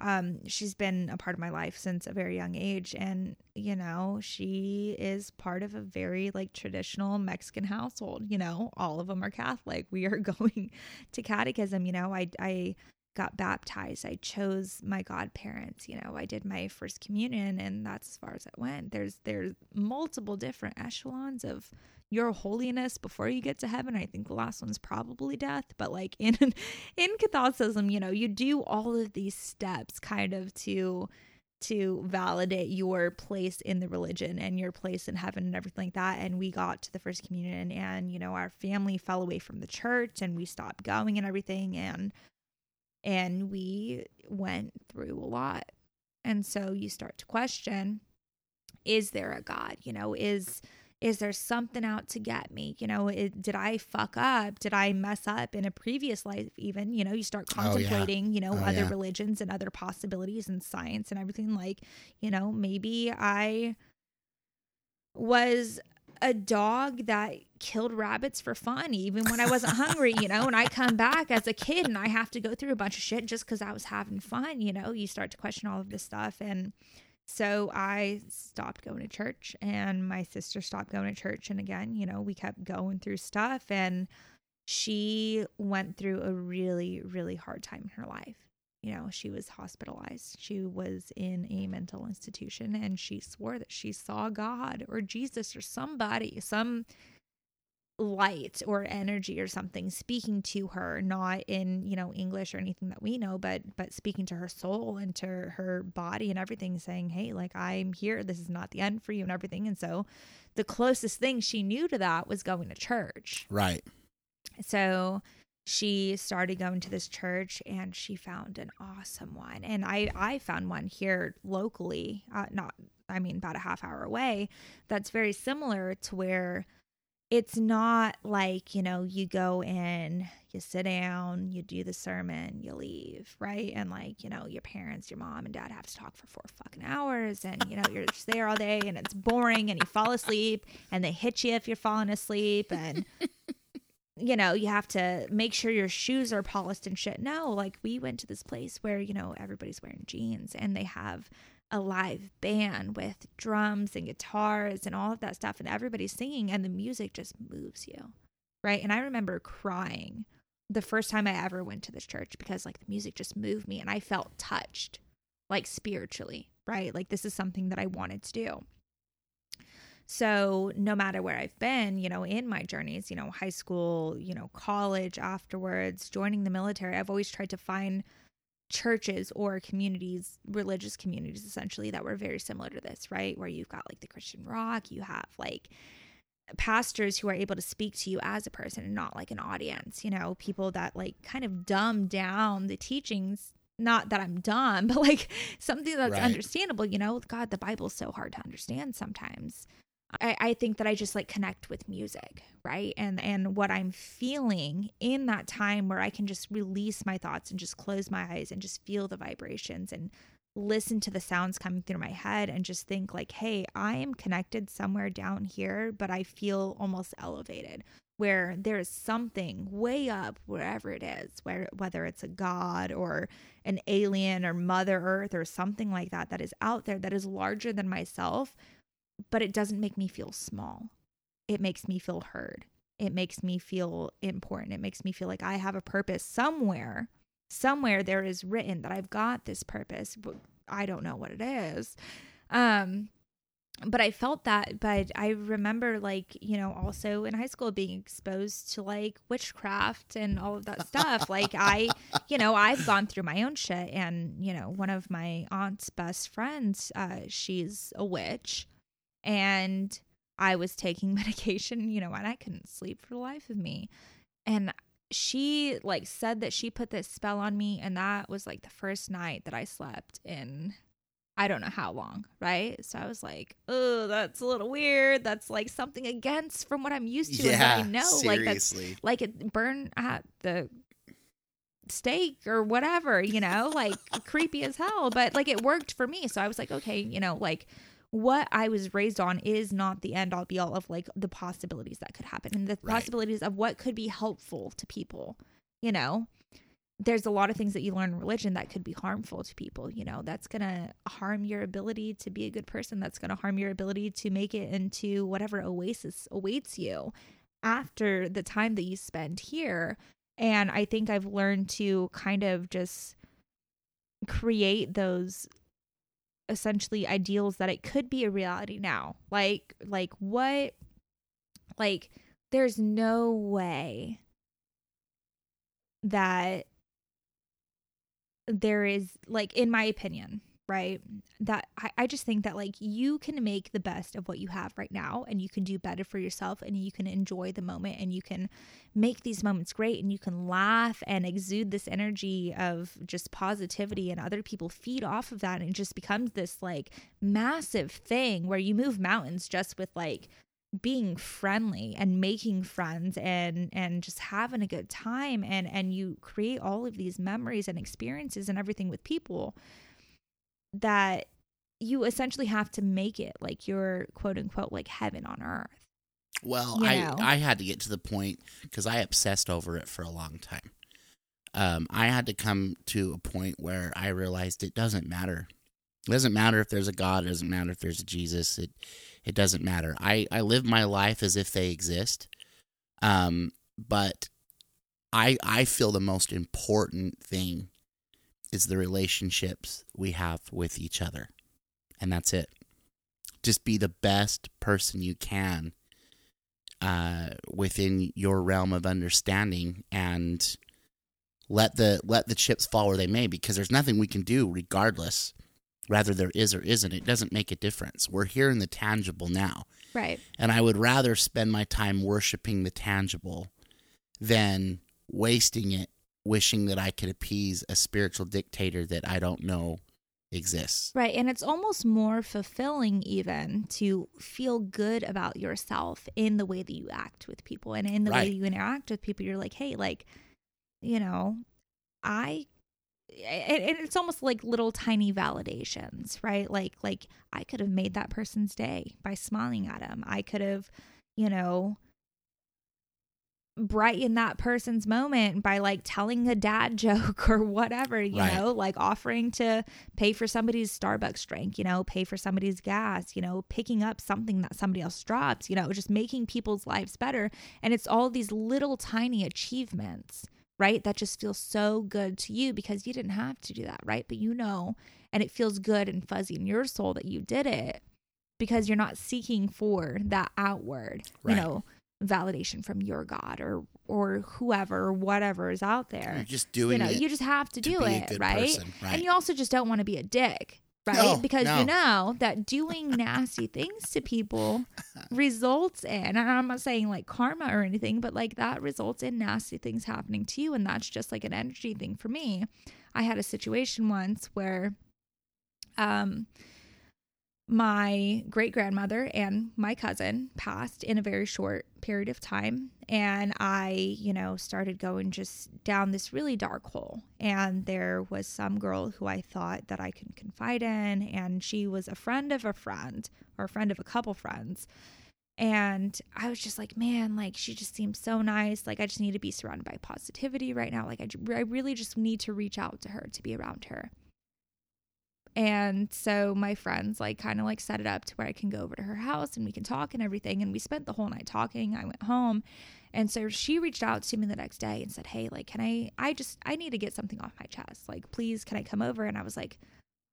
um she's been a part of my life since a very young age and you know she is part of a very like traditional mexican household you know all of them are catholic we are going to catechism you know i i got baptized. I chose my godparents. You know, I did my first communion, and that's as far as it went. There's there's multiple different echelons of your holiness before you get to heaven. I think the last one's probably death, but like in in Catholicism, you know, you do all of these steps kind of to to validate your place in the religion and your place in heaven and everything like that. And we got to the first communion and, you know, our family fell away from the church and we stopped going and everything and and we went through a lot. And so you start to question, is there a God? You know, is is there something out to get me? You know it, did i fuck up? Did i mess up in a previous life even? You know you start contemplating oh, yeah. you know oh, other yeah. religions and other possibilities and science and everything. Like you know maybe i was a dog that killed rabbits for fun even when i wasn't hungry you know and i come back as a kid and i have to go through a bunch of shit just because i was having fun you know? You start to question all of this stuff and so I stopped going to church and my sister stopped going to church. And again, you know, we kept going through stuff and she went through a really, really hard time in her life. You know, she was hospitalized. She was in a mental institution and she swore that she saw God or Jesus or somebody, some light or energy or something speaking to her not in you know english or anything that we know but but speaking to her soul and to her body and everything saying hey like i'm here. This is not the end for you and everything. And so the closest thing she knew to that was going to church. Right. so she started going to this church and she found an awesome one. And i i found one here locally uh, not i mean about a half hour away that's very similar to where it's not like you know you go in you sit down you do the sermon you leave right? And like you know your parents your mom and dad have to talk for four fucking hours and you know you're just there all day and it's boring and you fall asleep and they hit you if you're falling asleep and you know you have to make sure your shoes are polished and shit. No like we went to this place where you know everybody's wearing jeans and they have a live band with drums and guitars and all of that stuff and everybody's singing and the music just moves you right? And i remember crying the first time i ever went to this church because like the music just moved me and i felt touched like spiritually right? Like this is something that i wanted to do. So no matter where i've been you know in my journeys you know high school you know college afterwards joining the military i've always tried to find churches or communities, religious communities essentially, that were very similar to this, right? Where you've got like the Christian rock, you have like pastors who are able to speak to you as a person and not like an audience, you know, people that like kind of dumb down the teachings. Not that I'm dumb, but like something that's Right. understandable, you know. God, the Bible's so hard to understand sometimes. I, I think that I just like connect with music, right? And and what I'm feeling in that time where I can just release my thoughts and just close my eyes and just feel the vibrations and listen to the sounds coming through my head and just think like, hey, I am connected somewhere down here, but I feel almost elevated where there is something way up wherever it is, where whether it's a god or an alien or mother earth or something like that that is out there that is larger than myself but it doesn't make me feel small. It makes me feel heard. It makes me feel important. It makes me feel like I have a purpose somewhere. Somewhere there is written that I've got this purpose, but I don't know what it is. Um but I felt that but I remember like, you know, also in high school being exposed to like witchcraft and all of that stuff. like I, you know, I've gone through my own shit and, you know, one of my aunt's best friends, uh she's a witch and I was taking medication, you know, and I couldn't sleep for the life of me. And she like said that she put this spell on me and that was like the first night that I slept in I don't know how long, right? So I was like, "Oh, that's a little weird. That's like something against from what I'm used to and Yeah. what I know like that's seriously. like it burn at the stake or whatever, you know, like creepy as hell. But like it worked for me. So I was like, okay, you know, like what I was raised on is not the end all be all of like the possibilities that could happen and the Right. possibilities of what could be helpful to people, you know. There's a lot of things that you learn in religion that could be harmful to people, you know, that's going to harm your ability to be a good person. That's going to harm your ability to make it into whatever oasis awaits you after the time that you spend here. And I think I've learned to kind of just create those essentially ideals that it could be a reality now. Like like what Like, there's no way that there is, like, in my opinion, right? That I, I just think that, like, you can make the best of what you have right now and you can do better for yourself and you can enjoy the moment and you can make these moments great and you can laugh and exude this energy of just positivity and other people feed off of that and it just becomes this like massive thing where you move mountains just with like being friendly and making friends and and just having a good time and and you create all of these memories and experiences and everything with people that you essentially have to make it like your quote unquote like heaven on earth Well, You I? I had to get to the point because I obsessed over it for a long time. Um, I had to come to a point where I realized it doesn't matter. It doesn't matter if there's a God. It doesn't matter if there's a Jesus. It it doesn't matter. I I live my life as if they exist. Um, but I I feel the most important thing is the relationships we have with each other, and that's it. Just be the best person you can uh, within your realm of understanding and let the let the chips fall where they may because there's nothing we can do regardless. Rather there is or isn't. It doesn't make a difference. We're here in the tangible now. Right. And i would rather spend my time worshiping the tangible than wasting it wishing that i could appease a spiritual dictator that i don't know exists Right. And it's almost more fulfilling, even to feel good about yourself in the way that you act with people and in the way Right. you interact with people. You're like, hey, like, you know, I. And and it's almost like little tiny validations, right? Like, like I could have made that person's day by smiling at him. I could have, you know, brighten that person's moment by like telling a dad joke or whatever, you Right. know, like offering to pay for somebody's Starbucks drink, you know, pay for somebody's gas, you know, picking up something that somebody else drops, you know, just making people's lives better. And it's all these little tiny achievements, right? That just feel so good to you because you didn't have to do that, right? But you know, and it feels good and fuzzy in your soul that you did it because you're not seeking for that outward, Right. you know, validation from your God or or whoever or whatever is out there you're just doing you know, it you just have to to do it, right? person, right. And you also just don't want to be a dick, right? No, because no. you know that doing nasty things to people results in, and I'm not saying like karma or anything, but like that results in nasty things happening to you. And that's just like an energy thing for me. I had a situation once where, um, my great grandmother and my cousin passed in a very short period of time. And I, you know, started going just down this really dark hole. And there was some girl who I thought that I could confide in. And she was a friend of a friend or a friend of a couple friends. And I was just like, man, like she just seems so nice. Like I just need to be surrounded by positivity right now. Like I, I really just need to reach out to her to be around her. And so my friends like kind of like set it up to where I can go over to her house and we can talk and everything. And we spent the whole night talking. I went home. And so she reached out to me the next day and said, Hey, like, can I, I just, I need to get something off my chest. Like, please, can I come over? And I was like,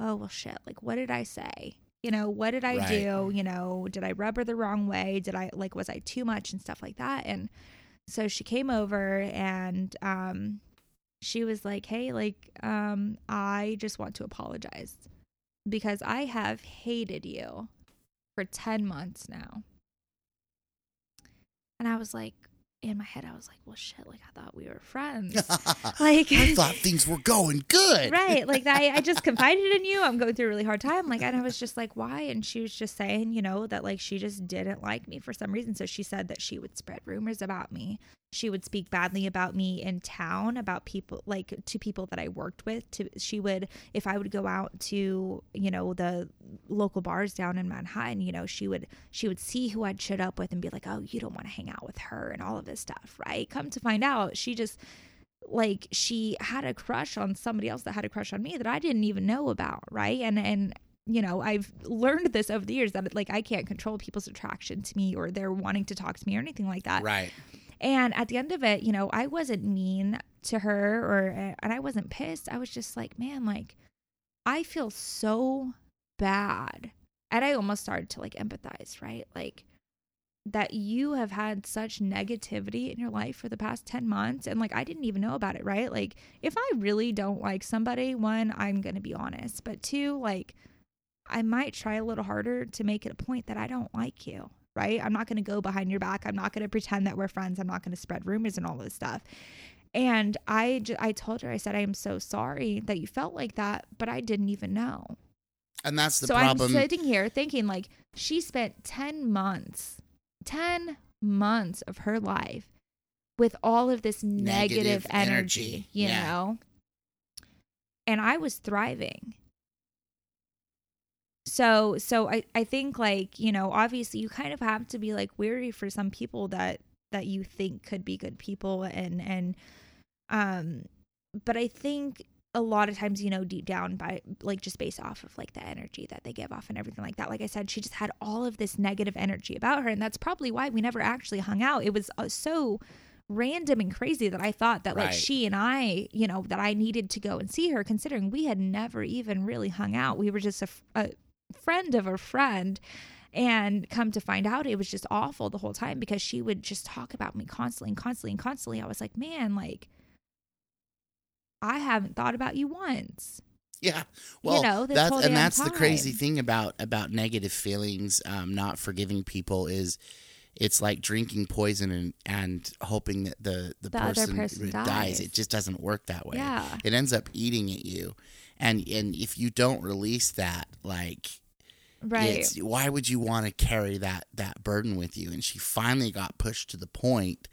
Oh, well, shit. Like, what did I say? You know, what did I Right. do? You know, did I rub her the wrong way? Did I, like, was I too much and stuff like that? And so she came over and, um, she was like, Hey, like, um, I just want to apologize because I have hated you for 10 months now. And I was like, in my head, I was like, well, shit, like, I thought we were friends. like, I thought things were going good. right. Like, I, I just confided in you. I'm going through a really hard time. Like, and I was just like, why? And she was just saying, you know, that like she just didn't like me for some reason. So she said that she would spread rumors about me. She would speak badly about me in town, about people, like to people that I worked with. To she would, if I would go out to, you know, the local bars down in Manhattan, you know, she would she would see who I'd showed up with and be like, oh, you don't want to hang out with her and all of this stuff, right? Come to find out, she just like she had a crush on somebody else that had a crush on me that I didn't even know about, right? And and you know, I've learned this over the years that like I can't control people's attraction to me or they're wanting to talk to me or anything like that. Right. And at the end of it, you know, I wasn't mean to her or eh, and I wasn't pissed. I was just like, man, like I feel so bad. And I almost started to like empathize, right? Like that you have had such negativity in your life for the past 10 months and like I didn't even know about it, right? Like if I really don't like somebody, one, I'm going to be honest, but two, like I might try a little harder to make it a point that I don't like you, right? I'm not going to go behind your back. I'm not going to pretend that we're friends. I'm not going to spread rumors and all this stuff. And I, j- I told her, I said, I am so sorry that you felt like that, but I didn't even know. And that's the so problem. I'm sitting here thinking, like, she spent 10 months, 10 months of her life with all of this negative, Negative energy, energy, you yeah. know? And I was thriving. So so I, I think like, you know, obviously you kind of have to be like weary for some people that that you think could be good people and and um but I think a lot of times, you know, deep down by like just based off of like the energy that they give off and everything like that. Like I said, she just had all of this negative energy about her. And that's probably why we never actually hung out. It was uh, so random and crazy that I thought that like she and I, you know, that I needed to go and see her, considering we had never even really hung out. We were just a, a friend of a friend. And come to find out, it was just awful the whole time because she would just talk about me constantly and constantly and constantly. I was like, man, like, I haven't thought about you once. Yeah. Well, you know, that's and that's the crazy thing about about negative feelings, um, not forgiving people is it's like drinking poison and, and hoping that the, the, The other person, person dies. dies. It just doesn't work that way. Yeah. It ends up eating at you. And and if you don't release that, like Right. it's why would you want to carry that that burden with you? And she finally got pushed to the point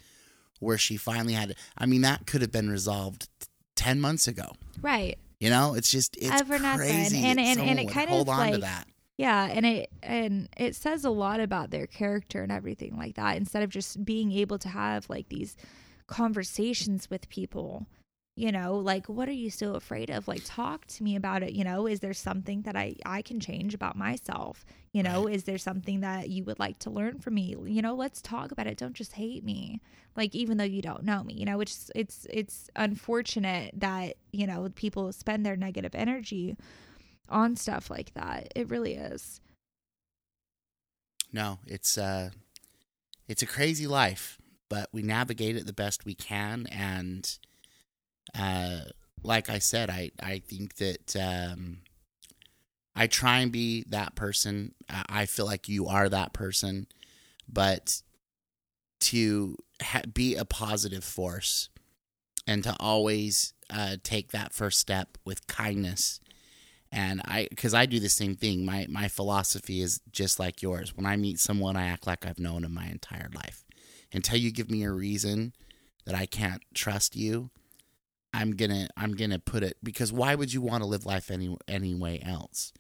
where she finally had I mean, that could have been resolved t- ten months ago. right. You know, it's just it's Ever crazy. And- that and- and it kind of hold on to like- that. Yeah, and it and it says a lot about their character and everything like that instead of just being able to have like these conversations with people. You know, like what are you so afraid of? Like talk to me about it, you know? Is there something that I I can change about myself? You know, is there something that you would like to learn from me? You know, let's talk about it. Don't just hate me. Like even though you don't know me, you know, it's it's it's unfortunate that, you know, people spend their negative energy on stuff like that. It really is. No, it's uh it's a crazy life, but we navigate it the best we can and uh like I said, I I think that um I try and be that person. I feel like you are that person, but to ha- be a positive force and to always uh, take that first step with kindness. And i because i do the same thing. My my philosophy is just like yours. When i meet someone i act like i've known them my entire life. Until you give me a reason that i can't trust you i'm gonna i'm gonna put it because why would you want to live life any any way else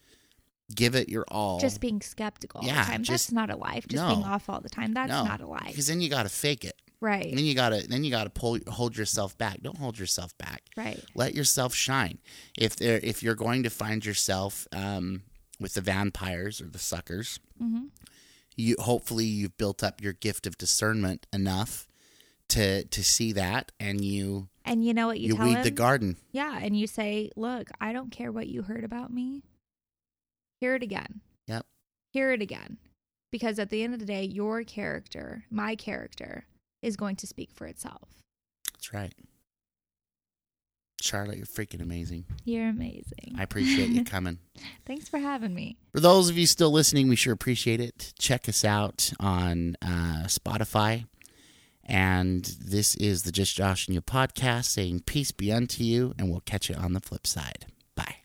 give it your all Just being skeptical all Yeah, the time. just- That's not a life. Just no. being off all the time. That's no not a life. because then you gotta fake it Right. and then you gotta then you gotta pull hold yourself back don't hold yourself back Right. let yourself shine if there if you're going to find yourself um, with the vampires or the suckers hmm you hopefully you've built up your gift of discernment enough to to see that and you And you know what you, you, tell weed him? the garden Yeah, and you say, "Look, I don't care what you heard about me. Hear it again. Yep. Hear it again." Because at the end of the day, your character, my character, is going to speak for itself. that's right charlotte you're freaking amazing You're amazing. i appreciate you coming Thanks for having me. For those of you still listening, we sure appreciate it. Check us out on uh, Spotify. And this is the Just Josh and You podcast saying peace be unto you, and we'll catch you on the flip side. Bye.